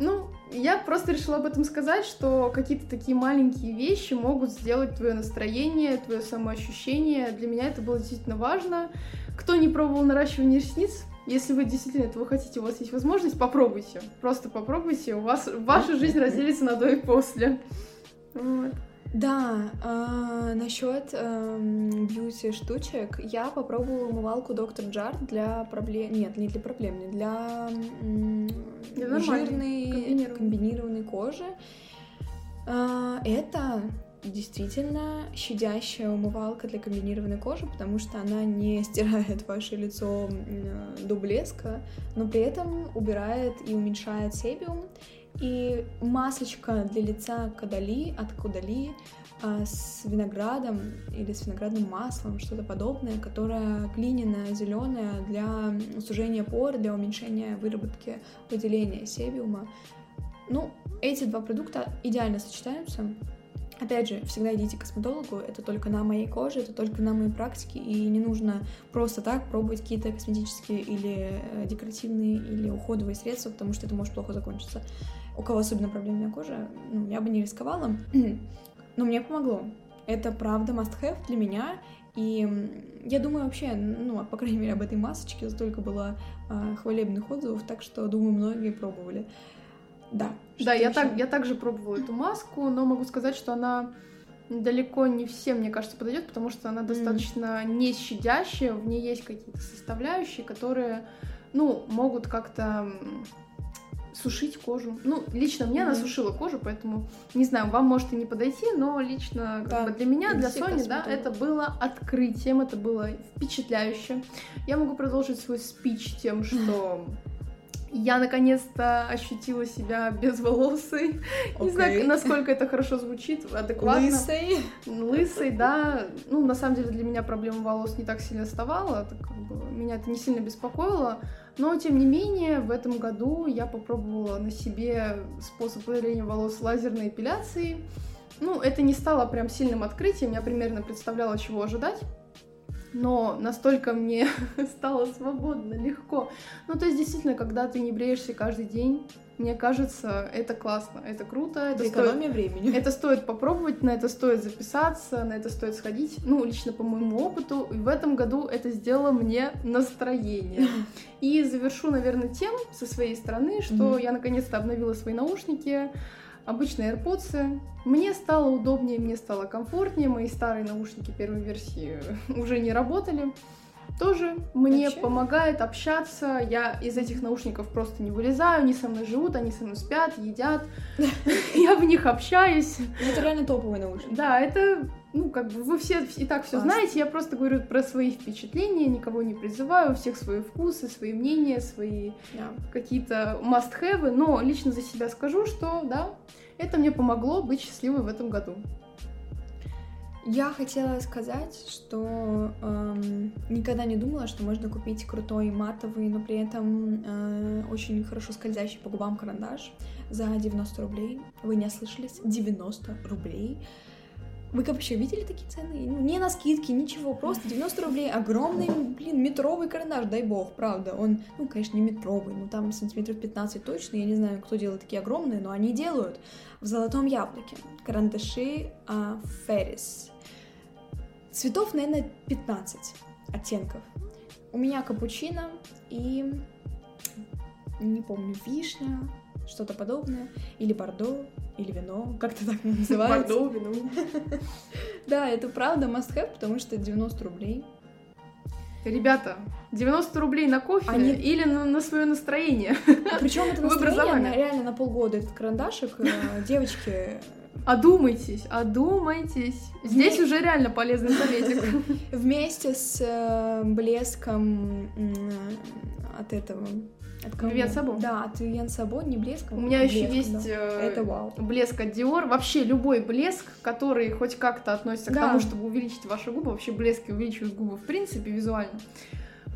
Speaker 2: Ну, я просто решила об этом сказать, что какие-то такие маленькие вещи могут сделать твое настроение, твое самоощущение. Для меня это было действительно важно. Кто не пробовал наращивание ресниц, если вы действительно этого хотите, у вас есть возможность, попробуйте. Просто попробуйте, у вас ваша жизнь разделится на до и после. Вот.
Speaker 1: Да, э, насчет э, бьюти штучек, я попробовала умывалку Доктор Джар для проблем... Нет, не для проблем, не для, для жирной комбинированной, комбинированной кожи. Э, это действительно щадящая умывалка для комбинированной кожи, потому что она не [LAUGHS] стирает ваше лицо до блеска, но при этом убирает и уменьшает себиум И масочка для лица Кадали от Кудали а, с виноградом или с виноградным маслом, что-то подобное, которая глиняная, зеленая для сужения пор, для уменьшения выработки выделения себиума. Ну, эти два продукта идеально сочетаются. Опять же, всегда идите к косметологу, это только на моей коже, это только на моей практике, и не нужно просто так пробовать какие-то косметические или э, декоративные или уходовые средства, потому что это может плохо закончиться. У кого особенно проблемная кожа, ну, я бы не рисковала, [CLEARS THROAT] но мне помогло. Это правда must-have для меня, и я думаю вообще, ну, по крайней мере, об этой масочке столько было э, хвалебных отзывов, так что, думаю, многие пробовали. Да.
Speaker 2: Да, я так, я также пробовала эту маску, но могу сказать, что она далеко не всем, мне кажется, подойдет, потому что она достаточно mm. не щадящая, в ней есть какие-то составляющие, которые, ну, могут как-то сушить кожу. Ну, лично мне mm-hmm. она сушила кожу, поэтому, не знаю, вам может и не подойти, но лично да. как бы для меня, для Сони, да, это было открытием, это было впечатляюще. Я могу продолжить свой спич тем, что я наконец-то ощутила себя безволосой. Okay. Не знаю, насколько это хорошо звучит, адекватно.
Speaker 1: Лысой.
Speaker 2: Лысой, да. Ну, на самом деле, для меня проблема волос не так сильно вставала, так как бы меня это не сильно беспокоило. Но, тем не менее, в этом году я попробовала на себе способ удаления волос лазерной эпиляцией. Ну, это не стало прям сильным открытием, я примерно представляла, чего ожидать но настолько мне [LAUGHS] стало свободно, легко. Ну, то есть, действительно, когда ты не бреешься каждый день, мне кажется, это классно, это круто. Это
Speaker 1: экономия времени.
Speaker 2: Это стоит попробовать, на это стоит записаться, на это стоит сходить. Ну, лично по моему опыту, и в этом году это сделало мне настроение. И завершу, наверное, тем со своей стороны, что mm-hmm. я наконец-то обновила свои наушники, обычные AirPods. Мне стало удобнее, мне стало комфортнее. Мои старые наушники первой версии [LAUGHS] уже не работали. Тоже мне Зачем? помогает общаться. Я из этих наушников просто не вылезаю, они со мной живут, они со мной спят, едят. [LAUGHS] Я в них общаюсь.
Speaker 1: Это реально топовые наушники.
Speaker 2: Да, это ну, как бы вы все и так все знаете, я просто говорю про свои впечатления, никого не призываю, у всех свои вкусы, свои мнения, свои yeah. какие-то must-have, но лично за себя скажу, что, да, это мне помогло быть счастливой в этом году.
Speaker 1: Я хотела сказать, что эм, никогда не думала, что можно купить крутой матовый, но при этом э, очень хорошо скользящий по губам карандаш за 90 рублей. Вы не ослышались? 90 рублей. Вы вообще видели такие цены? Ну, не на скидки, ничего, просто 90 рублей, огромный, блин, метровый карандаш, дай бог, правда. Он, ну, конечно, не метровый, но там сантиметров 15 точно, я не знаю, кто делает такие огромные, но они делают. В золотом яблоке карандаши а, Феррис. Цветов, наверное, 15 оттенков. У меня капучино и, не помню, вишня, что-то подобное, или бордо, или вино, как-то так [LAUGHS] называется.
Speaker 2: Бордо, вино. [LAUGHS]
Speaker 1: Да, это правда must have, потому что 90 рублей.
Speaker 2: Ребята, 90 рублей на кофе Они... или на, на свое настроение. [LAUGHS]
Speaker 1: Причем это настроение реально на полгода этот карандашик. Э, девочки,
Speaker 2: Одумайтесь, одумайтесь. Здесь Вме... уже реально полезный советик.
Speaker 1: Вместе с э, блеском от этого
Speaker 2: от кого? Вивьен Сабо?
Speaker 1: Да, от Вивьен Сабо, не блеск.
Speaker 2: У меня еще есть да. э, Это вау. блеск от Dior. Вообще любой блеск, который хоть как-то относится да. к тому, чтобы увеличить ваши губы. Вообще блески увеличивают губы в принципе визуально.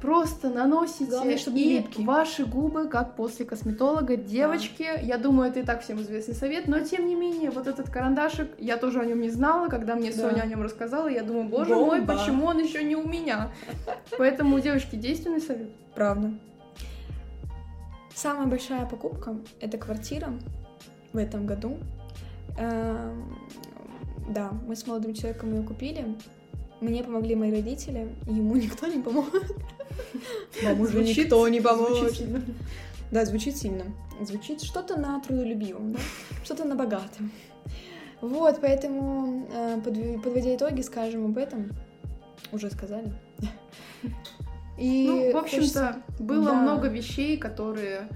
Speaker 2: Просто наносите Главное, чтобы и липкий. ваши губы, как после косметолога. Девочки, да. я думаю, это и так всем известный совет, но тем не менее, вот этот карандашик, я тоже о нем не знала, когда мне да. Соня о нем рассказала, я думаю, боже Бомба. мой, почему он еще не у меня? Поэтому, девочки, действенный совет.
Speaker 1: Правда. Самая большая покупка — это квартира в этом году. Эм, да, мы с молодым человеком ее купили. Мне помогли мои родители, ему [LAUGHS] никто не помог.
Speaker 2: Вам уже никто не поможет.
Speaker 1: Да, звучит сильно. Звучит что-то на трудолюбивом, да? что-то на богатом. Вот, поэтому, э, подводя итоги, скажем об этом. Уже сказали.
Speaker 2: И, ну, в общем-то, было да. много вещей, которые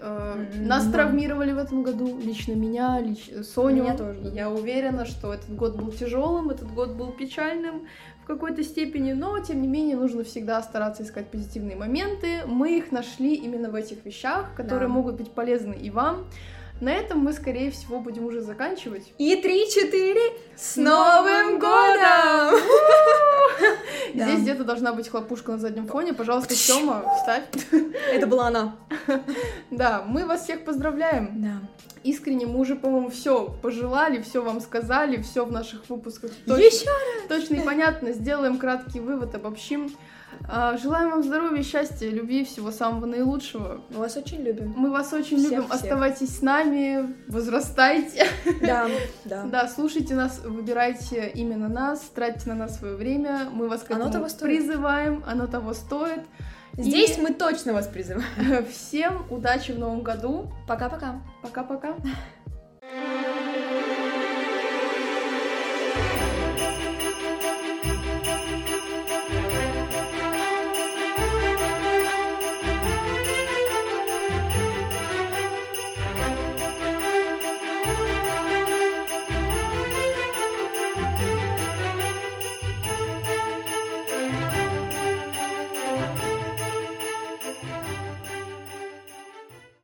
Speaker 2: э, нас да. травмировали в этом году. Лично меня, лично Соню. Меня тоже. Да. Я уверена, что этот год был тяжелым, этот год был печальным в какой-то степени, но тем не менее нужно всегда стараться искать позитивные моменты. Мы их нашли именно в этих вещах, которые да. могут быть полезны и вам. На этом мы, скорее всего, будем уже заканчивать.
Speaker 1: И три-четыре с Новым годом!
Speaker 2: Здесь где-то должна быть хлопушка на заднем фоне. Пожалуйста, Тёма, вставь.
Speaker 1: Это была она. [LAUGHS]
Speaker 2: Да, мы вас всех поздравляем.
Speaker 1: Да.
Speaker 2: Искренне мы уже, по-моему, все пожелали, все вам сказали, все в наших выпусках точно,
Speaker 1: Еще
Speaker 2: точно и понятно. Сделаем краткий вывод, обобщим. А, Желаем вам здоровья, счастья, любви, всего самого наилучшего.
Speaker 1: Мы вас очень любим.
Speaker 2: Мы вас очень
Speaker 1: Всех,
Speaker 2: любим.
Speaker 1: всех.
Speaker 2: Оставайтесь с нами, возрастайте.
Speaker 1: Да, [LAUGHS] да.
Speaker 2: Да, слушайте нас, выбирайте именно нас, тратьте на нас свое время. Мы вас к
Speaker 1: Оно
Speaker 2: этому
Speaker 1: того стоит.
Speaker 2: призываем, оно того стоит.
Speaker 1: Здесь
Speaker 2: И-
Speaker 1: мы точно вас призываем. [LAUGHS]
Speaker 2: Всем удачи в новом году.
Speaker 1: Пока-пока.
Speaker 2: Пока-пока.